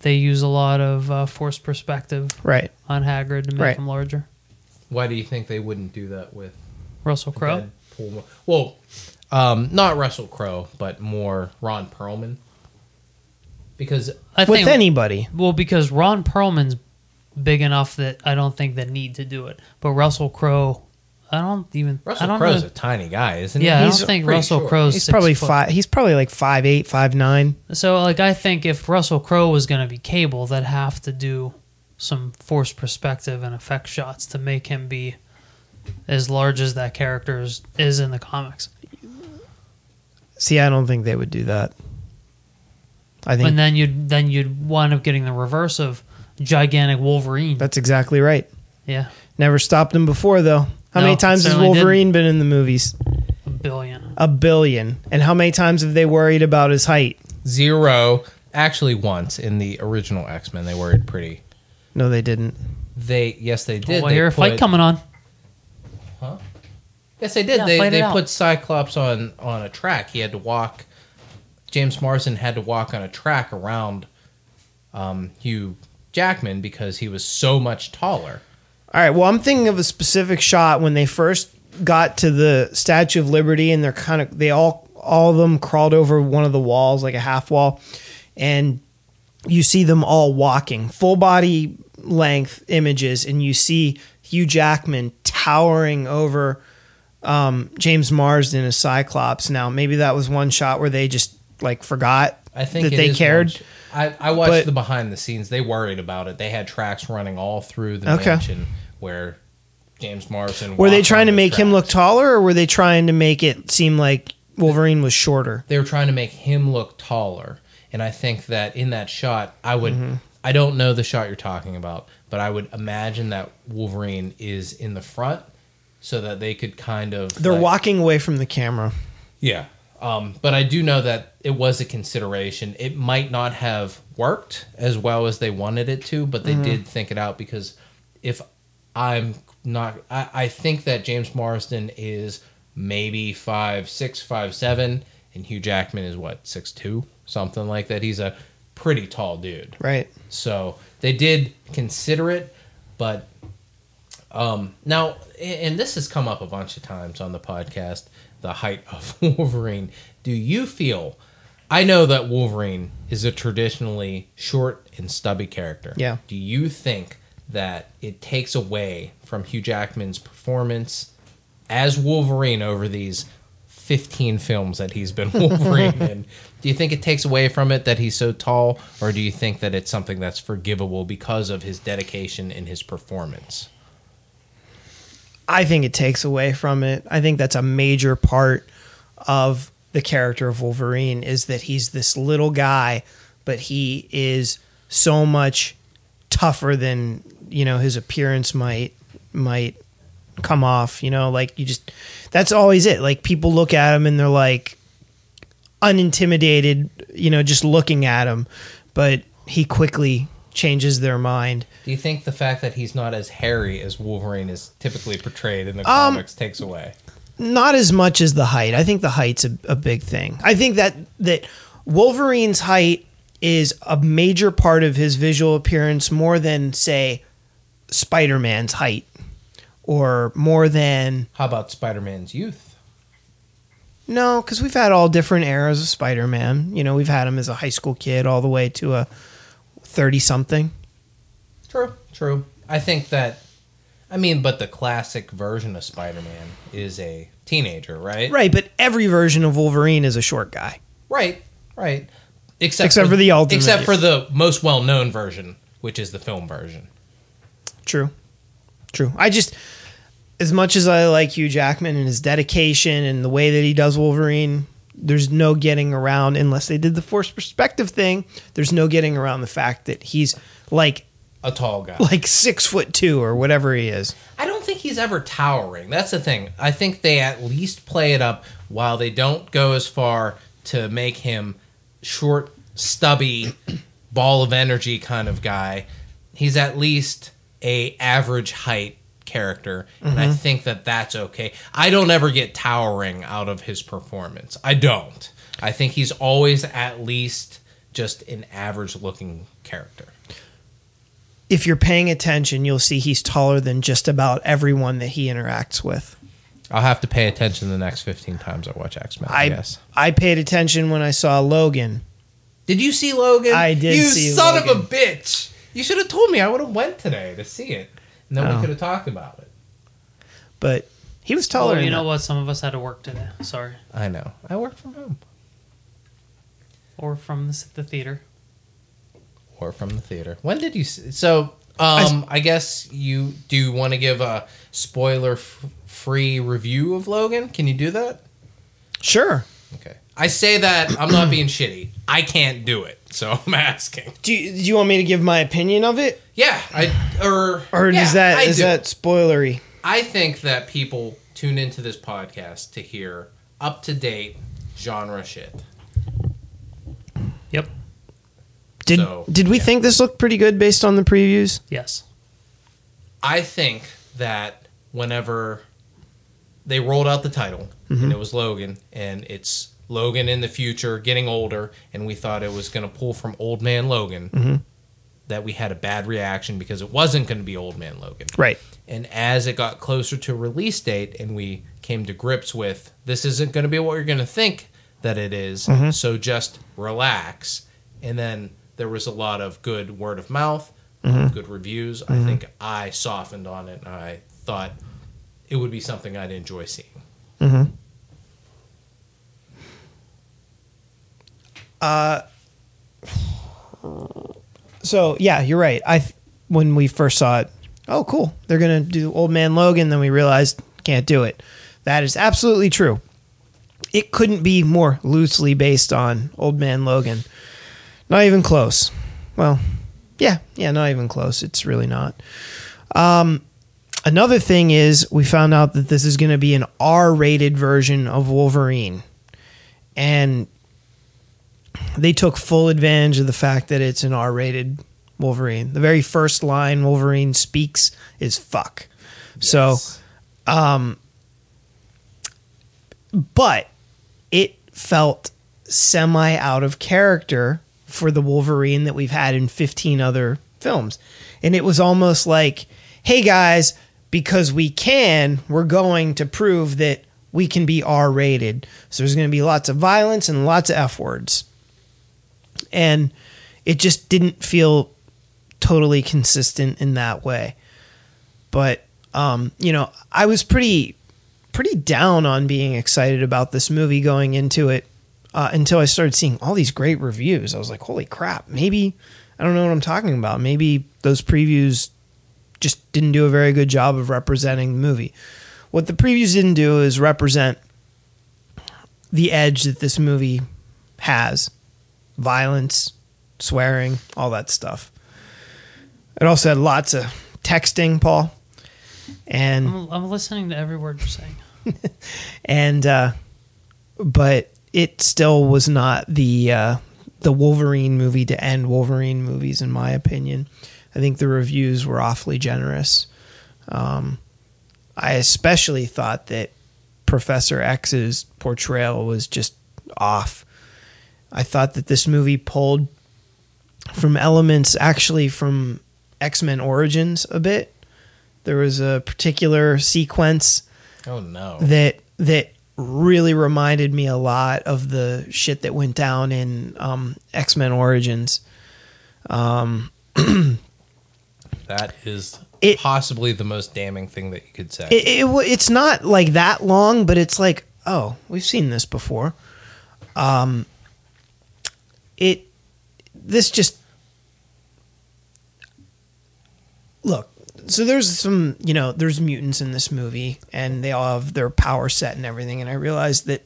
They use a lot of uh, forced perspective Right. on Hagrid to make Right. him larger. Why do you think they wouldn't do that with Russell Crowe. Well, um, not Russell Crowe, but more Ron Perlman. Because I With think anybody. well because Ron Perlman's big enough that I don't think they need to do it. But Russell Crowe, I don't even. I Russell don't Crowe's know. a tiny guy, isn't yeah, he? Yeah, I don't think Russell short. Crowe's He's six probably foot. five. He's probably like five eight, five nine. So, like, I think if Russell Crowe was going to be Cable, they'd have to do some forced perspective and effect shots to make him be as large as that character is, is in the comics. See, I don't think they would do that. I think And then you'd then you'd wind up getting the reverse of gigantic Wolverine. that's exactly right. yeah, Never stopped him before, though. How No, many times has certainly Wolverine been in the movies? a billion. A billion. And how many times have they worried about his height? Zero. Actually, once in the original X Men, they worried pretty. No, they didn't. They yes, they did. well, they here a fight put- coming on. Huh? Yes, they did. Yeah, they fight it they out. put Cyclops on on a track. He had to walk. James Marsden had to walk on a track around um, Hugh Jackman because he was so much taller. All right. Well, I'm thinking of a specific shot when they first got to the Statue of Liberty, and they're kind of they all all of them crawled over one of the walls, like a half wall, and you see them all walking, full body length images, and you see Hugh Jackman towering over um, James Marsden as Cyclops. Now, maybe that was one shot where they just like forgot I think that they cared. much- I, I watched But- the behind the scenes. They worried about it. They had tracks running all through the Okay. mansion where James Marsden. Were they trying to make him look taller, or were they trying to make it seem like Wolverine was shorter? They were trying to make him look taller, and I think that in that shot, I would. Mm-hmm. I don't know the shot you're talking about, but I would imagine that Wolverine is in the front, so that they could kind of. They're like- walking away from the camera. Yeah. Um, but I do know that it was a consideration. It might not have worked as well as they wanted it to, but they did think it out because if I'm not, I, I think that James Marsden is maybe five six, five seven, and Hugh Jackman is what six two, something like that. He's a pretty tall dude. Right. So they did consider it, but um, now, and this has come up a bunch of times on the podcast the height of Wolverine. Do you feel? I know that Wolverine is a traditionally short and stubby character. Yeah. Do you think that it takes away from Hugh Jackman's performance as Wolverine over these 15 films that he's been Wolverine in? Do you think it takes away from it that he's so tall, or do you think that it's something that's forgivable because of his dedication and his performance? I think it takes away from it. I think that's a major part of the character of Wolverine is that he's this little guy, but he is so much tougher than you know his appearance might might come off. You know, like you just that's always it. Like people look at him and they're like unintimidated. You know, just looking at him, but he quickly changes their mind. Do you think the fact that he's not as hairy as Wolverine is typically portrayed in the Um, comics takes away? not as much as the height. I think the height's a, a big thing. I think that that Wolverine's height is a major part of his visual appearance more than say Spider-Man's height or more than How about Spider-Man's youth? no, cuz we've had all different eras of Spider-Man. You know, we've had him as a high school kid all the way to a 30 something. True, true. I think that. I mean, but the classic version of Spider-Man is a teenager, right? Right, but every version of Wolverine is a short guy. Right, right. Except, Except for the ultimate. Except for the most well-known version, which is the film version. True. True. I just, as much as I like Hugh Jackman and his dedication and the way that he does Wolverine, there's no getting around, unless they did the forced perspective thing, there's no getting around the fact that he's like, A tall guy. like six foot two or whatever he is. I don't think he's ever towering. That's the thing. I think they at least play it up while they don't go as far to make him short, stubby, ball of energy kind of guy. He's at least a average height character, and I mm-hmm. think that that's okay. I don't ever get towering out of his performance. I don't. I think he's always at least just an average looking character. If you're paying attention, you'll see he's taller than just about everyone that he interacts with. I'll have to pay attention the next 15 times I watch X Men. I guess I paid attention when I saw Logan. Did you see Logan? I did You son of a bitch! You should have told me. I would have went today to see it, and then Oh. we could have talked about it. but he was taller. Well, you know that. what? Some of us had to work today. Sorry, I know. I work from home or from the, the theater. or from the theater. When did you? So, um, I guess you do. You want to give a spoiler f- free review of Logan? Can you do that? Sure. Okay. I say that I'm not being shitty. I can't do it, so I'm asking. Do you, do you want me to give my opinion of it, Yeah, I or or yeah, is that I is do. that spoilery? I think that people tune into this podcast to hear up to date genre shit. Yep. Did So, did we yeah. think this looked pretty good based on the previews? Yes. I think that whenever they rolled out the title and mm-hmm. it was Logan and it's Logan in the future getting older and we thought it was going to pull from Old Man Logan mm-hmm. that we had a bad reaction because it wasn't going to be Old Man Logan. Right. And as it got closer to release date and we came to grips with this isn't going to be what you're going to think that it is, mm-hmm. so just relax. And then there was a lot of good word of mouth, mm-hmm. good reviews. I think I softened on it and I thought it would be something I'd enjoy seeing. So yeah, you're right. I when we first saw it, oh cool, they're gonna do Old Man Logan. Then we realized can't do it. That is absolutely true. It couldn't be more loosely based on Old Man Logan. Not even close. Well, yeah, yeah, not even close. It's really not. Um, another thing is we found out that this is going to be an R-rated version of Wolverine, and they took full advantage of the fact that it's an R-rated Wolverine. The very first line Wolverine speaks is "fuck." So, um, but it felt semi out of character for the Wolverine that we've had in 15 other films. And it was almost like, hey guys, because we can, we're going to prove that we can be R rated. So there's going to be lots of violence and lots of F words. And it just didn't feel totally consistent in that way. But, um, you know, I was pretty pretty down on being excited about this movie going into it uh, until I started seeing all these great reviews. I was like, holy crap, maybe I don't know what I'm talking about. Maybe those previews just didn't do a very good job of representing the movie. What the previews didn't do is represent the edge that this movie has violence, swearing, all that stuff. It also had lots of texting, Paul. And I'm, I'm listening to every word you're saying. and uh, but it still was not the uh, the Wolverine movie to end Wolverine movies, in my opinion. I think the reviews were awfully generous. Um, I especially thought that Professor X's portrayal was just off. I thought that this movie pulled from elements actually from X Men Origins a bit. There was a particular sequence Oh no. that that really reminded me a lot of the shit that went down in um, X Men Origins. Um, That is It- possibly the most damning thing that you could say. It, it it's not like that long, but it's like, oh, we've seen this before. Um, it this just look. So there's some, you know, there's mutants in this movie, and they all have their power set and everything. And I realized that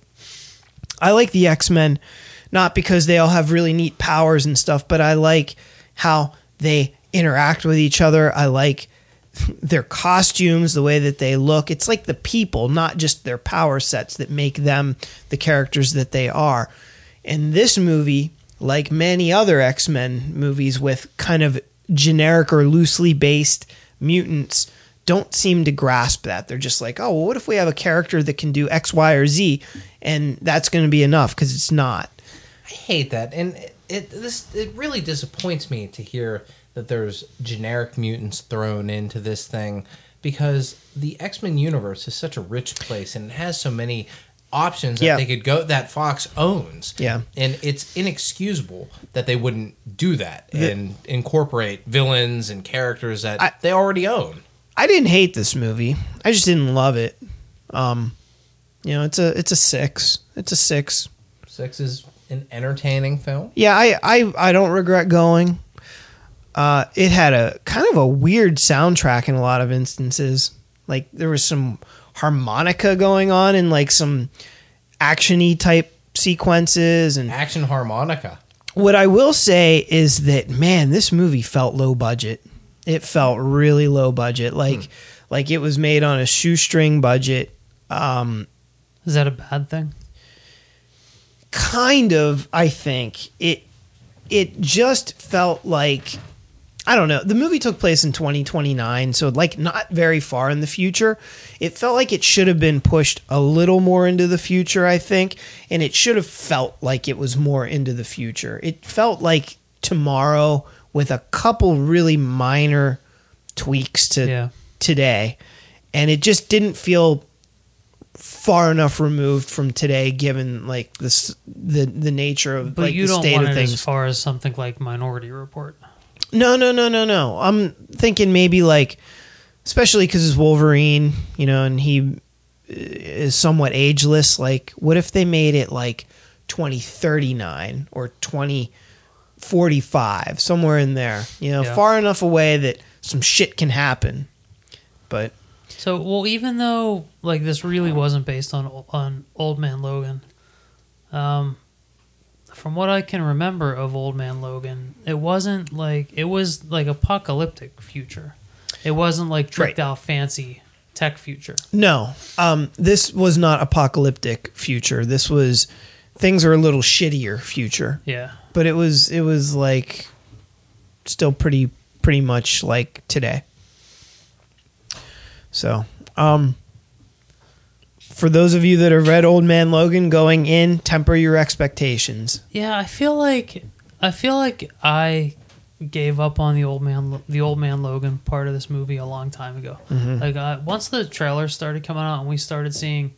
I like the X Men, not because they all have really neat powers and stuff, but I like how they interact with each other. I like their costumes, the way that they look. It's like the people, not just their power sets, that make them the characters that they are. in this movie, like many other X Men movies with kind of generic or loosely based mutants, don't seem to grasp that. They're just like, oh, well, what if we have a character that can do X, Y, or Z, and that's going to be enough because it's not. I hate that, and it, it this it really disappoints me to hear that there's generic mutants thrown into this thing because the X Men universe is such a rich place and it has so many options that Yeah. they could go that Fox owns. Yeah. and it's inexcusable that they wouldn't do that and incorporate villains and characters that I- they already own. I didn't hate this movie. I just didn't love it. Um, you know, it's a it's a six. It's a six. Six is an entertaining film. Yeah, I I, I don't regret going. Uh, it had a kind of a weird soundtrack in a lot of instances. Like there was some harmonica going on and like some actiony type sequences and Action harmonica. what I will say is that man, this movie felt low budget. It felt really low budget, like like it was made on a shoestring budget. Um, Is that a bad thing? kind of, I think it it just felt like I don't know. The movie took place in 2029, so like not very far in the future. It felt like it should have been pushed a little more into the future, I think, and it should have felt like it was more into the future. It felt like tomorrow with a couple really minor tweaks to Yeah. today, and it just didn't feel far enough removed from today given like this the the nature of But like you the don't state want of it things. as far as something like Minority Report. No, no, no, no, no. I'm thinking maybe like, especially because it's Wolverine, you know, and he is somewhat ageless. Like, what if they made it like 2039 or 2045, somewhere in there, you know, Yeah. far enough away that some shit can happen. But So, well, even though like this really wasn't based on on Old Man Logan, um, from what I can remember of Old Man Logan, it wasn't like it was like apocalyptic future. It wasn't like tricked Right. out fancy tech future. no, um, this was not apocalyptic future. This was things are a little shittier future. Yeah, but it was it was like still pretty pretty much like today. So, um for those of you that have read Old Man Logan going in, temper your expectations. yeah. I feel like I feel like I gave up on the old man the old man Logan part of this movie a long time ago. Like uh, once the trailer started coming out and we started seeing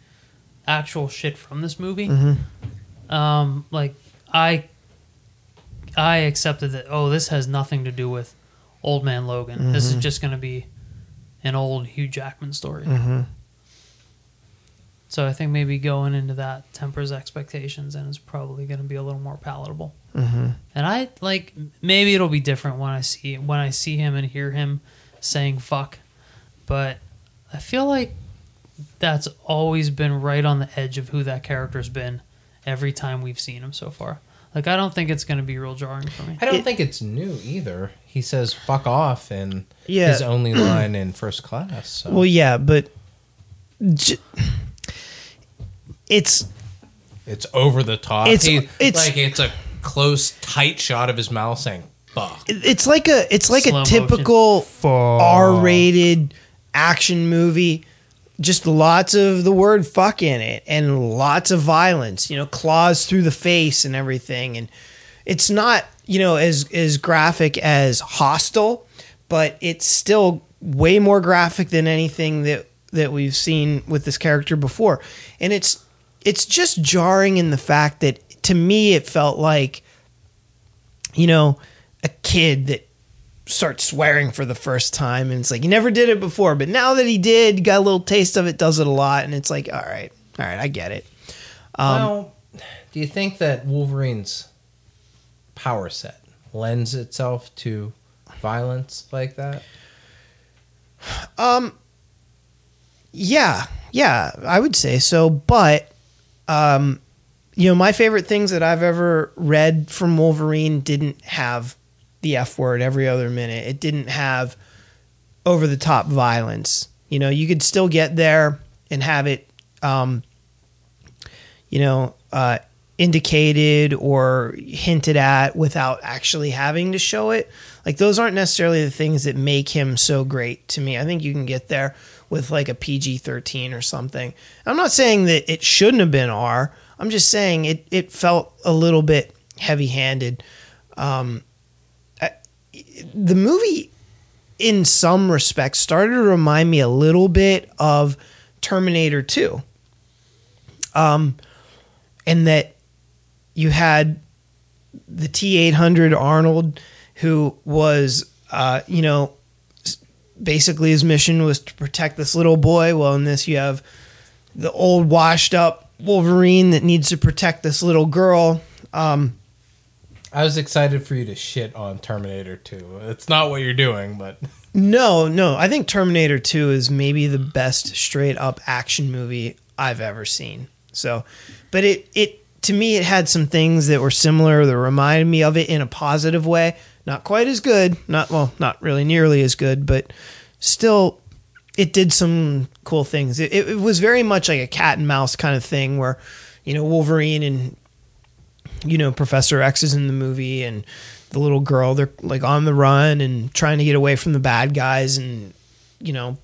actual shit from this movie, um, like I I accepted that. Oh, this has nothing to do with Old Man Logan. This is just going to be an old Hugh Jackman story. So I think maybe going into that tempers expectations and it's probably going to be a little more palatable. Mm-hmm. And I like maybe it'll be different when I see when I see him and hear him saying fuck, but I feel like that's always been right on the edge of who that character's been every time we've seen him so far. Like I don't think it's going to be real jarring for me. I don't It- think it's new either. He says "fuck off" in Yeah. his only line in First Class. So. Well, yeah, but j- it's it's over the top. It's- He- it's- like it's a close, tight shot of his mouth saying "fuck." it's like a it's like Slow a typical R-rated action movie. Just lots of the word "fuck" in it, and lots of violence. You know, claws through the face and everything. And it's not you know as as graphic as Hostel, but it's still way more graphic than anything that that we've seen with this character before. And it's it's just jarring in the fact that to me it felt like you know a kid that starts swearing for the first time and it's like he never did it before but now that he did got a little taste of it does it a lot and it's like all right all right i get it um, well, do you think that Wolverine's power set lends itself to violence like that? Um Yeah yeah i would say so but um you know my favorite things that i've ever read from wolverine didn't have the f word every other minute it didn't have over the top violence you know you could still get there and have it um you know uh indicated or hinted at without actually having to show it. Like those aren't necessarily the things that make him so great to me. I think you can get there with like a PG 13 or something. I'm not saying that it shouldn't have been R. I'm just saying it, it felt a little bit heavy handed. Um, the movie, in some respects, started to remind me a little bit of Terminator 2. Um, and that you had the T 800 Arnold, who was, uh, you know, basically his mission was to protect this little boy. Well, in this, you have the old washed up Wolverine that needs to protect this little girl. Um, I was excited for you to shit on Terminator 2. It's not what you're doing, but no, no, I think Terminator 2 is maybe the best straight up action movie I've ever seen. So, but it, it, to me, it had some things that were similar that reminded me of it in a positive way. Not quite as good, not, well, not really nearly as good, but still it did some cool things. It, it, was very much like a cat and mouse kind of thing where, you know, Wolverine and, you know, Professor X is in the movie and the little girl, they're like on the run and trying to get away from the bad guys. And, you know,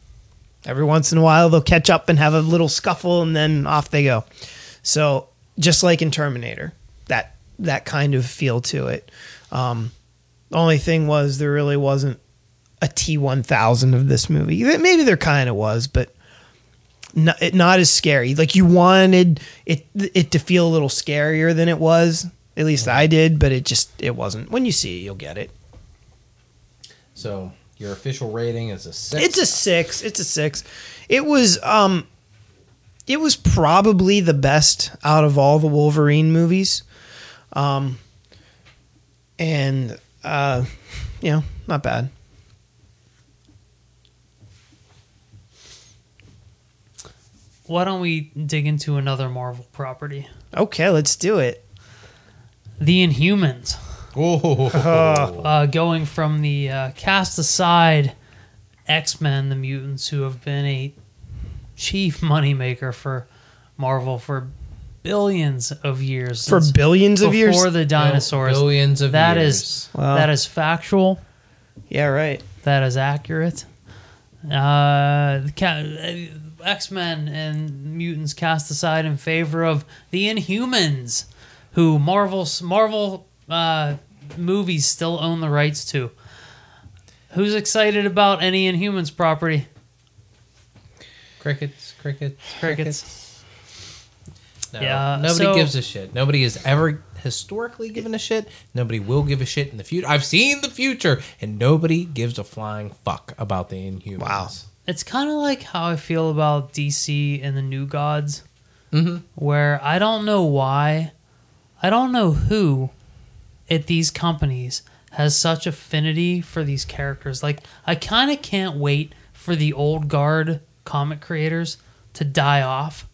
every once in a while they'll catch up and have a little scuffle and then off they go. So just like in Terminator, that, that kind of feel to it. Um, the only thing was there really wasn't a T1000 of this movie. Maybe there kind of was, but not, not as scary. Like you wanted it it to feel a little scarier than it was. At least I did, but it just it wasn't. When you see it, you'll get it. So your official rating is a six. It's a six. It's a six. It was um, it was probably the best out of all the Wolverine movies, um, and uh, you know, not bad. Why don't we dig into another Marvel property? Okay, let's do it. The Inhumans. Oh, Uh, going from the uh, cast aside X Men, the mutants, who have been a chief moneymaker for Marvel for billions of years. For since billions of years. Before the dinosaurs. billions of That years. is Wow. that is factual. Yeah, right. That is accurate. Uh, X Men and mutants cast aside in favor of the Inhumans, who Marvel's Marvel uh, movies still own the rights to. Who's excited about any Inhumans property? crickets, crickets, Crickets. No, Yeah, nobody so- gives a shit. Nobody has ever historically given a shit. Nobody will give a shit in the future. I've seen the future, and nobody gives a flying fuck about the Inhumans. Wow. It's kind of like how I feel about DC and the New Gods, Mm-hmm. where I don't know why, I don't know who at these companies has such affinity for these characters. Like, I kind of can't wait for the old guard comic creators to die off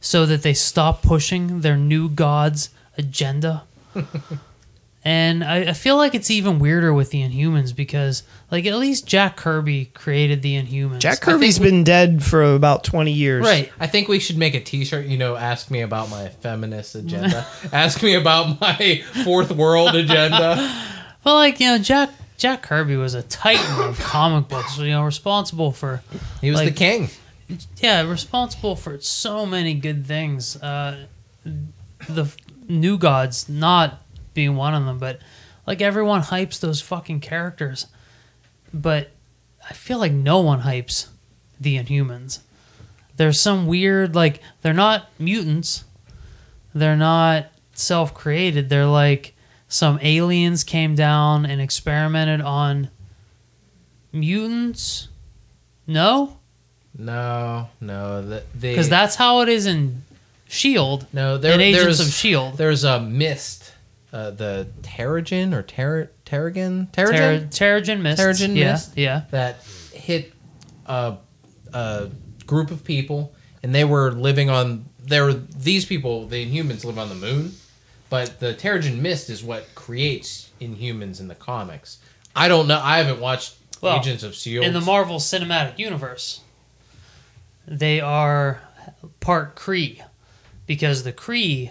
so that they stop pushing their new gods agenda. and I, I feel like it's even weirder with the Inhumans because, like, at least Jack Kirby created the Inhumans. Jack Kirby's been dead for about 20 years. Right. I think we should make a T-shirt. You know, ask me about my feminist agenda. ask me about my fourth world agenda. But like you know, Jack Jack Kirby was a titan of comic books. You know, responsible for He was the king. Yeah, responsible for so many good things. Uh, the New Gods not being one of them, but like everyone hypes those fucking characters, but I feel like no one hypes the Inhumans. There's some weird like they're not mutants, they're not self-created. They're like some aliens came down and experimented on mutants. No, No, no, because that's how it is in Shield. no there, in Agents there's of Shield. There's a mist, uh, the Terrigen or Ter- Terrigen, Ter- Terrigen Terrigen Mist. Terrigen yeah, Mist? Yeah. that hit a, a group of people, and they were living on. There were these people. The Inhumans live on the moon, but the Terrigen Mist is what creates Inhumans in the comics. I don't know. I haven't watched Well, Agents of Shield. In the Marvel Cinematic Universe, they are part Kree because the Kree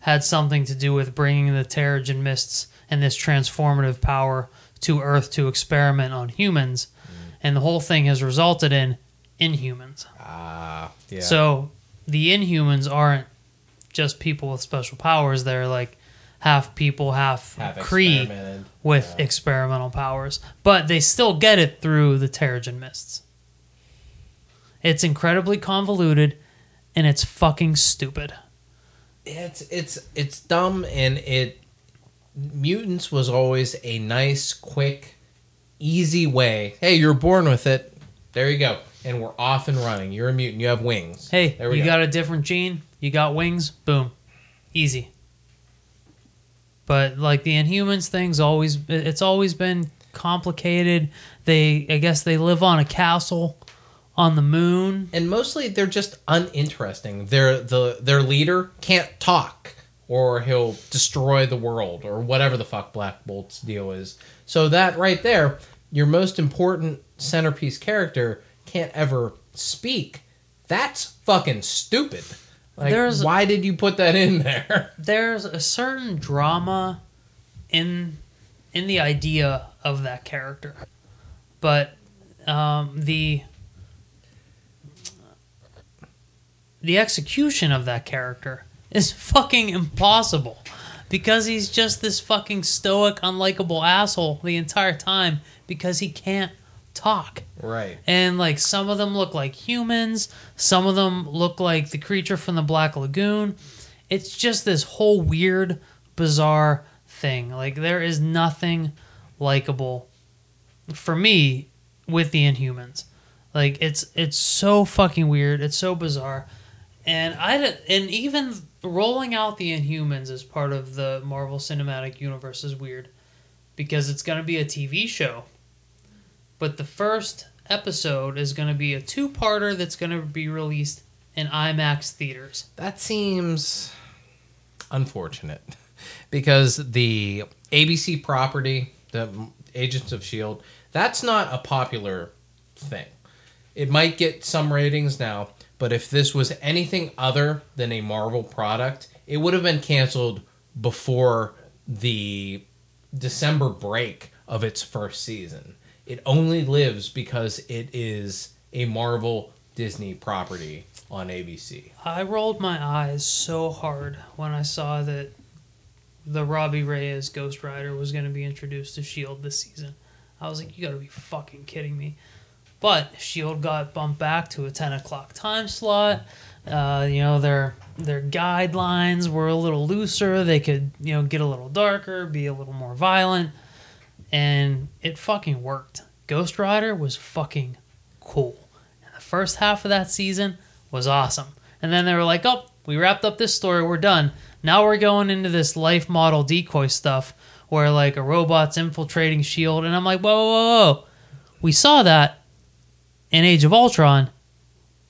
had something to do with bringing the Terrigen mists and this transformative power to Earth to experiment on humans, and the whole thing has resulted in Inhumans. Ah, yeah. So the Inhumans aren't just people with special powers; they're like half people, half, Kree with Yeah. experimental powers, but they still get it through the Terrigen mists. It's incredibly convoluted, and it's fucking stupid. it's it's it's dumb and it mutants was always a nice quick easy way. Hey you're born with it. There you go. And we're off and running. You're a mutant. You have wings. Hey, you go. got a different gene, you got wings, boom, easy. But like the Inhumans thing's always it's always been complicated. They I guess they live on a castle on the moon. and mostly they're just uninteresting. Their the their leader can't talk or he'll destroy the world or whatever the fuck black bolt's deal is. So that right there your most important centerpiece character can't ever speak. That's fucking stupid. Like There's- why did you put that in there? There's a certain drama in in the idea of that character. But um, the the execution of that character is fucking impossible because he's just this fucking stoic, unlikable asshole the entire time because he can't talk. right And like some of them look like humans, some of them look like the creature from the Black Lagoon. It's just this whole weird, bizarre thing. Like there is nothing likable for me with the Inhumans. Like it's it's so fucking weird. It's so bizarre, and I d- and even rolling out the Inhumans as part of the Marvel Cinematic Universe is weird because it's going to be a TV show, but the first episode is going to be a two-parter that's going to be released in IMAX theaters. That seems unfortunate because the ABC property, the Agents of S.H.I.E.L.D., that's not a popular thing. It might get some ratings now, but if this was anything other than a Marvel product, it would have been canceled before the December break of its first season. It only lives because it is a Marvel Disney property on ABC. I rolled my eyes so hard when I saw that the Robbie Reyes Ghost Rider was going to be introduced to Shield this season. I was like, you got to be fucking kidding me. But Shield got bumped back to a ten o'clock time slot. Uh, you know their their guidelines were a little looser. They could you know get a little darker, be a little more violent, and it fucking worked. Ghost Rider was fucking cool. And the first half of that season was awesome. And then they were like, "Oh, we wrapped up this story. We're done. Now we're going into this life model decoy stuff where like a robot's infiltrating Shield." And I'm like, "Whoa, whoa, whoa! We saw that in Age of Ultron,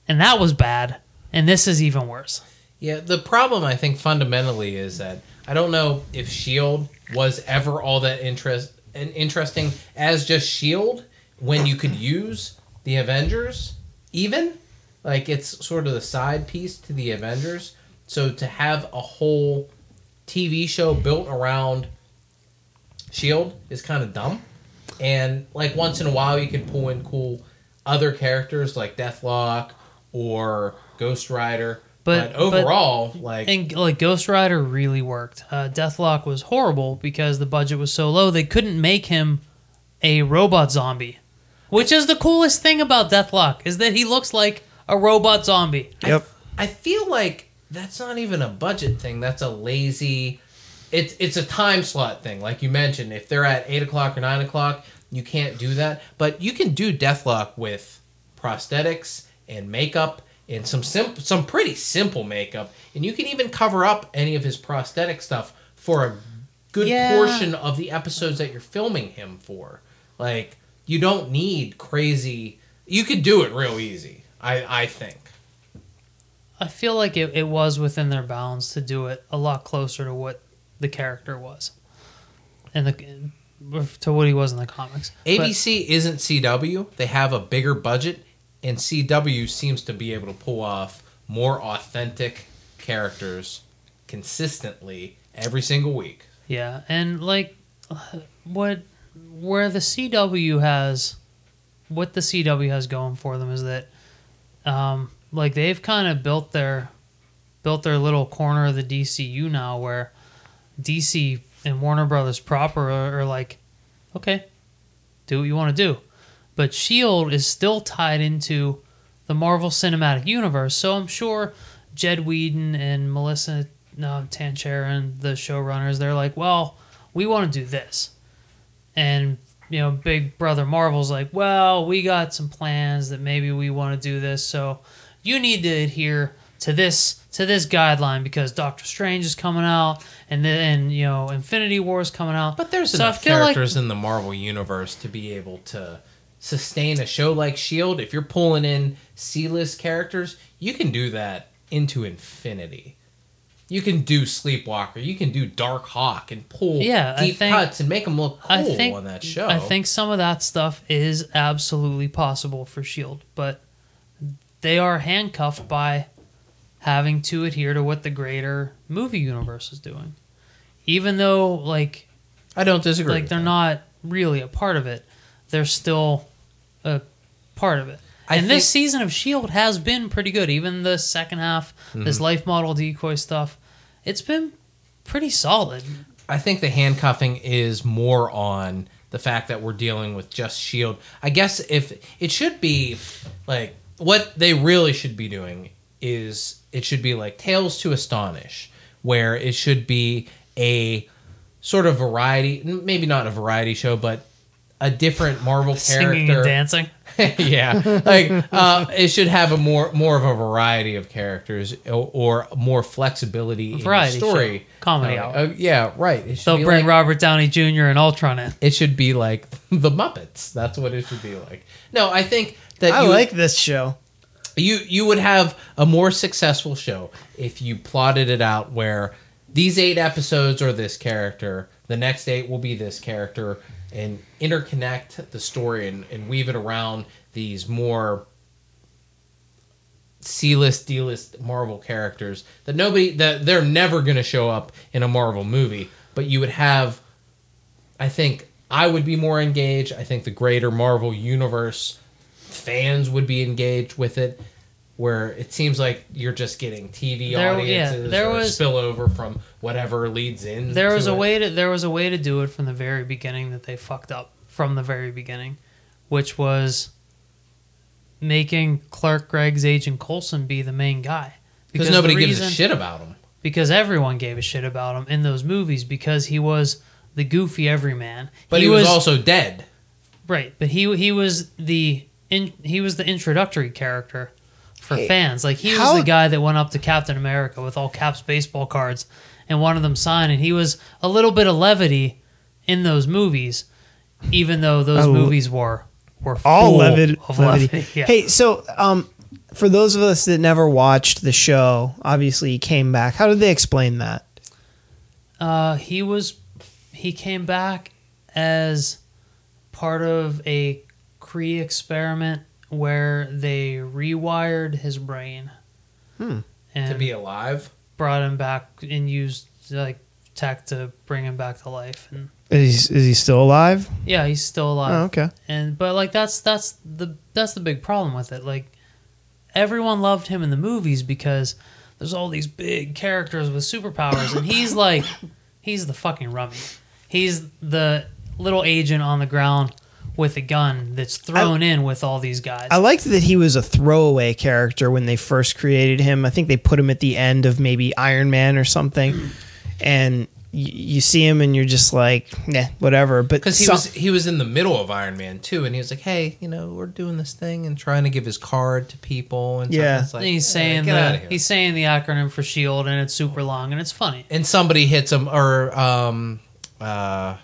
and that was bad. And this is even worse." Yeah, the problem I think fundamentally is that I don't know if Shield was ever all that interest and interesting as just Shield when you could use the Avengers even like it's sort of the side piece to the Avengers. So to have a whole TV show built around Shield is kind of dumb. And like once in a while you can pull in cool other characters like Deathlok or Ghost Rider. But- But, overall, like And like Ghost Rider really worked. Uh, Deathlok was horrible because the budget was so low they couldn't make him a robot zombie. Which is the coolest thing about Deathlok is that he looks like a robot zombie. Yep. I feel like that's not even a budget thing. That's a lazy. It's it's a time slot thing, like you mentioned. If they're at eight o'clock or nine o'clock, you can't do that. But you can do Deathlok with prosthetics and makeup and some simple, some pretty simple makeup, and you can even cover up any of his prosthetic stuff for a good Yeah. portion of the episodes that you're filming him for. Like you don't need crazy. You could do it real easy. I I think. I feel like it, it was within their bounds to do it a lot closer to what the character was. And the to what he was in the comics. But- ABC isn't CW. They have a bigger budget, and CW seems to be able to pull off more authentic characters consistently every single week. Yeah, and like what where the CW has what the CW has going for them is that um like they've kind of built their built their little corner of the DCU now where DC and Warner Brothers proper are, are like okay, do what you want to do. But Shield is still tied into the Marvel Cinematic Universe, so I'm sure Jed Whedon and Melissa no, and the showrunners, they're like, well, we want to do this. And, you know, Big Brother Marvel's like, well, we got some plans that maybe we want to do this. So you need to adhere to this to this guideline because Doctor Strange is coming out and then you know Infinity War is coming out. But there's So enough feel like- characters in the Marvel universe to be able to sustain a show like Shield. If you're pulling in C-list characters, you can do that into infinity. You can do Sleepwalker, you can do Darkhawk, and pull Yeah, deep think- cuts and make them look cool I think on that show. I think some of that stuff is absolutely possible for Shield, but they are handcuffed by having to adhere to what the greater movie universe is doing. Even though like I don't disagree. like they're that. not really a part of it, they're still a part of it. I and this season of Shield has been pretty good. Even the second half, this Mm-hmm. life model decoy stuff, it's been pretty solid. I think the handcuffing is more on the fact that we're dealing with just Shield. I guess if it should be like what they really should be doing is it should be like Tales to Astonish, where it should be a sort of variety, maybe not a variety show, but a different Marvel Singing and character. dancing. yeah, like uh, it should have a more more of a variety of characters or, or more flexibility in the story. show. Comedy Uh, hour. uh, yeah, right. It should They'll be bring like, Robert Downey Jr. and Ultron in. It should be like the Muppets. That's what it should be like. No, I think that I you, like this show. You you would have a more successful show if you plotted it out where these eight episodes are this character, the next eight will be this character, and interconnect the story and, and weave it around these more C-list, D-list Marvel characters that nobody that they're never going to show up in a Marvel movie, but you would have I think I would be more engaged. I think the greater Marvel universe fans would be engaged with it. Where it seems like you're just getting TV There- yeah, audiences there or was- spillover from whatever leads in. There was a it. way to there was a way to do it from the very beginning that they fucked up from the very beginning, which was making Clark Gregg's Agent Coulson be the main guy because nobody the gives a shit about him. because everyone gave a shit about him in those movies because he was the goofy everyman. But he, was, also dead. right, but he he was the in, he was the introductory character for Hey, fans. Like he was the guy that went up to Captain America with all Cap's baseball cards and wanted them signed, and he was a little bit of levity in those movies, even though those Oh. movies were were all levity. of levity. levity. Yeah. Hey, so um, for those of us that never watched the show, obviously he came back. How did they explain that? Uh, he was he came back as part of a Kree experiment where they rewired his brain Hmm. and to be alive. brought him back and used like tech to bring him back to life. And Is he, is he still alive? yeah, he's still alive. Oh, okay. And but like that's that's the that's the big problem with it. Like everyone loved him in the movies because there's all these big characters with superpowers, and he's like he's the fucking rummy. He's the little agent on the ground with a gun that's thrown in with all these guys. I liked that he was a throwaway character when they first created him. I think they put him at the end of maybe Iron Man or something, and y- you see him and you're just like, yeah, whatever. But Because he some- was he was in the middle of Iron Man too, and he was like, "Hey, you know, we're doing this thing and trying to give his card to people." And Yeah. It's like, And he's "Yeah, saying get outta the he's saying the acronym for Shield, and it's super long and it's funny. and somebody hits him, or um, uh,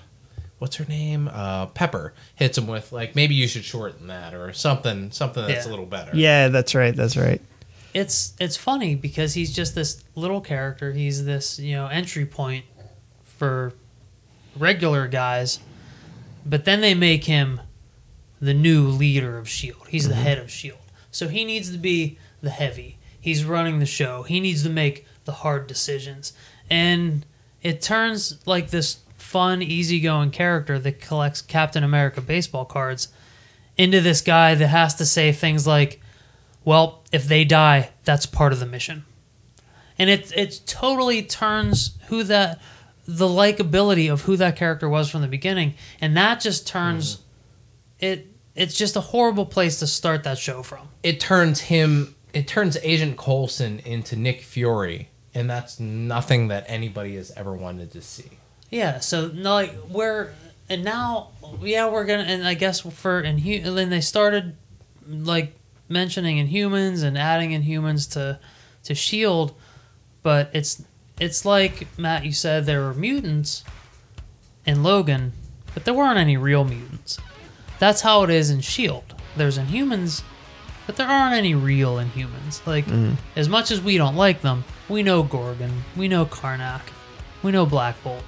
what's her name? Uh, Pepper hits him with like, maybe you should shorten that or something, something that's a little better. yeah, that's right, that's right. it's it's funny because he's just this little character. He's this you know entry point for regular guys, but then they make him the new leader of Shield. He's the head of Shield, so he needs to be the heavy. He's running the show. He needs to make the hard decisions. And it turns like this fun, easygoing character that collects Captain America baseball cards into this guy that has to say things like, well, if they die, that's part of the mission. And it it totally turns who that the likability of who that character was from the beginning, and that just turns hmm. it. It's just a horrible place to start that show from. It turns him. It turns Agent Coulson into Nick Fury, and that's nothing that anybody has ever wanted to see. Yeah, so like we're and now yeah we're gonna and I guess for and then they started like mentioning Inhumans and adding Inhumans to to Shield, but it's it's like Matt you said there were mutants in Logan, but there weren't any real mutants. That's how it is in Shield. There's Inhumans, but there aren't any real Inhumans. Like mm-hmm. as much as we don't like them, we know Gorgon, we know Karnak, we know Black Bolt.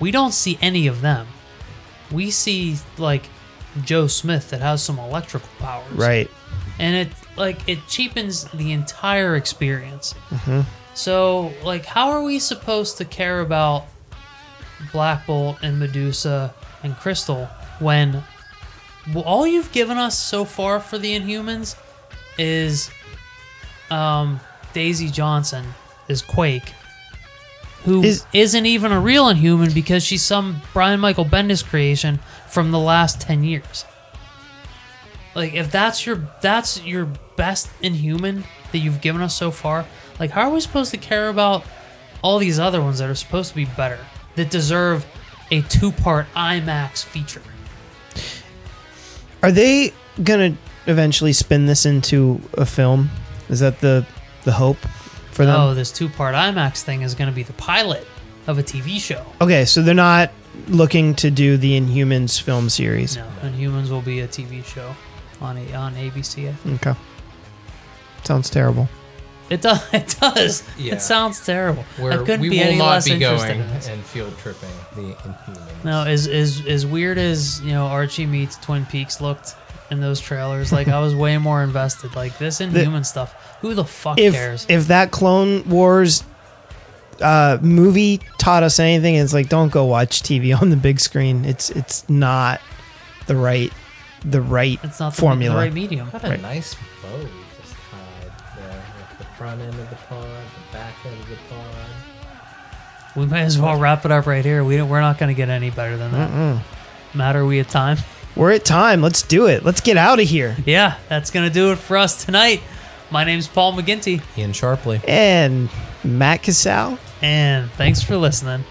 We don't see any of them. We see like Joe Smith that has some electrical powers, Right. And it like it cheapens the entire experience. So like, how are we supposed to care about Black Bolt and Medusa and Crystal when well, all you've given us so far for the Inhumans is um, Daisy Johnson is Quake, who Is- not even a real Inhuman because she's some Brian Michael Bendis creation from the last ten years. Like if that's your that's your best Inhuman that you've given us so far, like how are we supposed to care about all these other ones that are supposed to be better that deserve a two-part IMAX feature? Are they gonna eventually spin this into a film? Is that the the hope for them? Oh, this two-part IMAX thing is going to be the pilot of a TV show. Okay, so they're not looking to do the Inhumans film series. No, Inhumans will be a TV show on a, on ABC. I think. Okay. Sounds terrible. It does. It does. Yeah. It sounds terrible. I Where couldn't we be will any not less be interested going in this. and field tripping the Inhumans. No, as as as weird as you know Archie meets Twin Peaks looked in those trailers, like I was way more invested. Like this Inhuman stuff. Who the fuck If cares? if that Clone Wars uh, movie taught us anything, it's like don't go watch TV on the big screen. It's it's not the right the right it's not the, formula. the right medium. What a Right. nice bow you just tied there with the front end of the pod, the back end of the pod. We might as well wrap it up right here. We don't, we're not going to get any better than that. Matt, are we at time? We're at time. Let's do it. Let's get out of here. Yeah, that's going to do it for us tonight. My name's Paul McGinty, Ian Sharpley. And Matt Casal. and thanks for listening.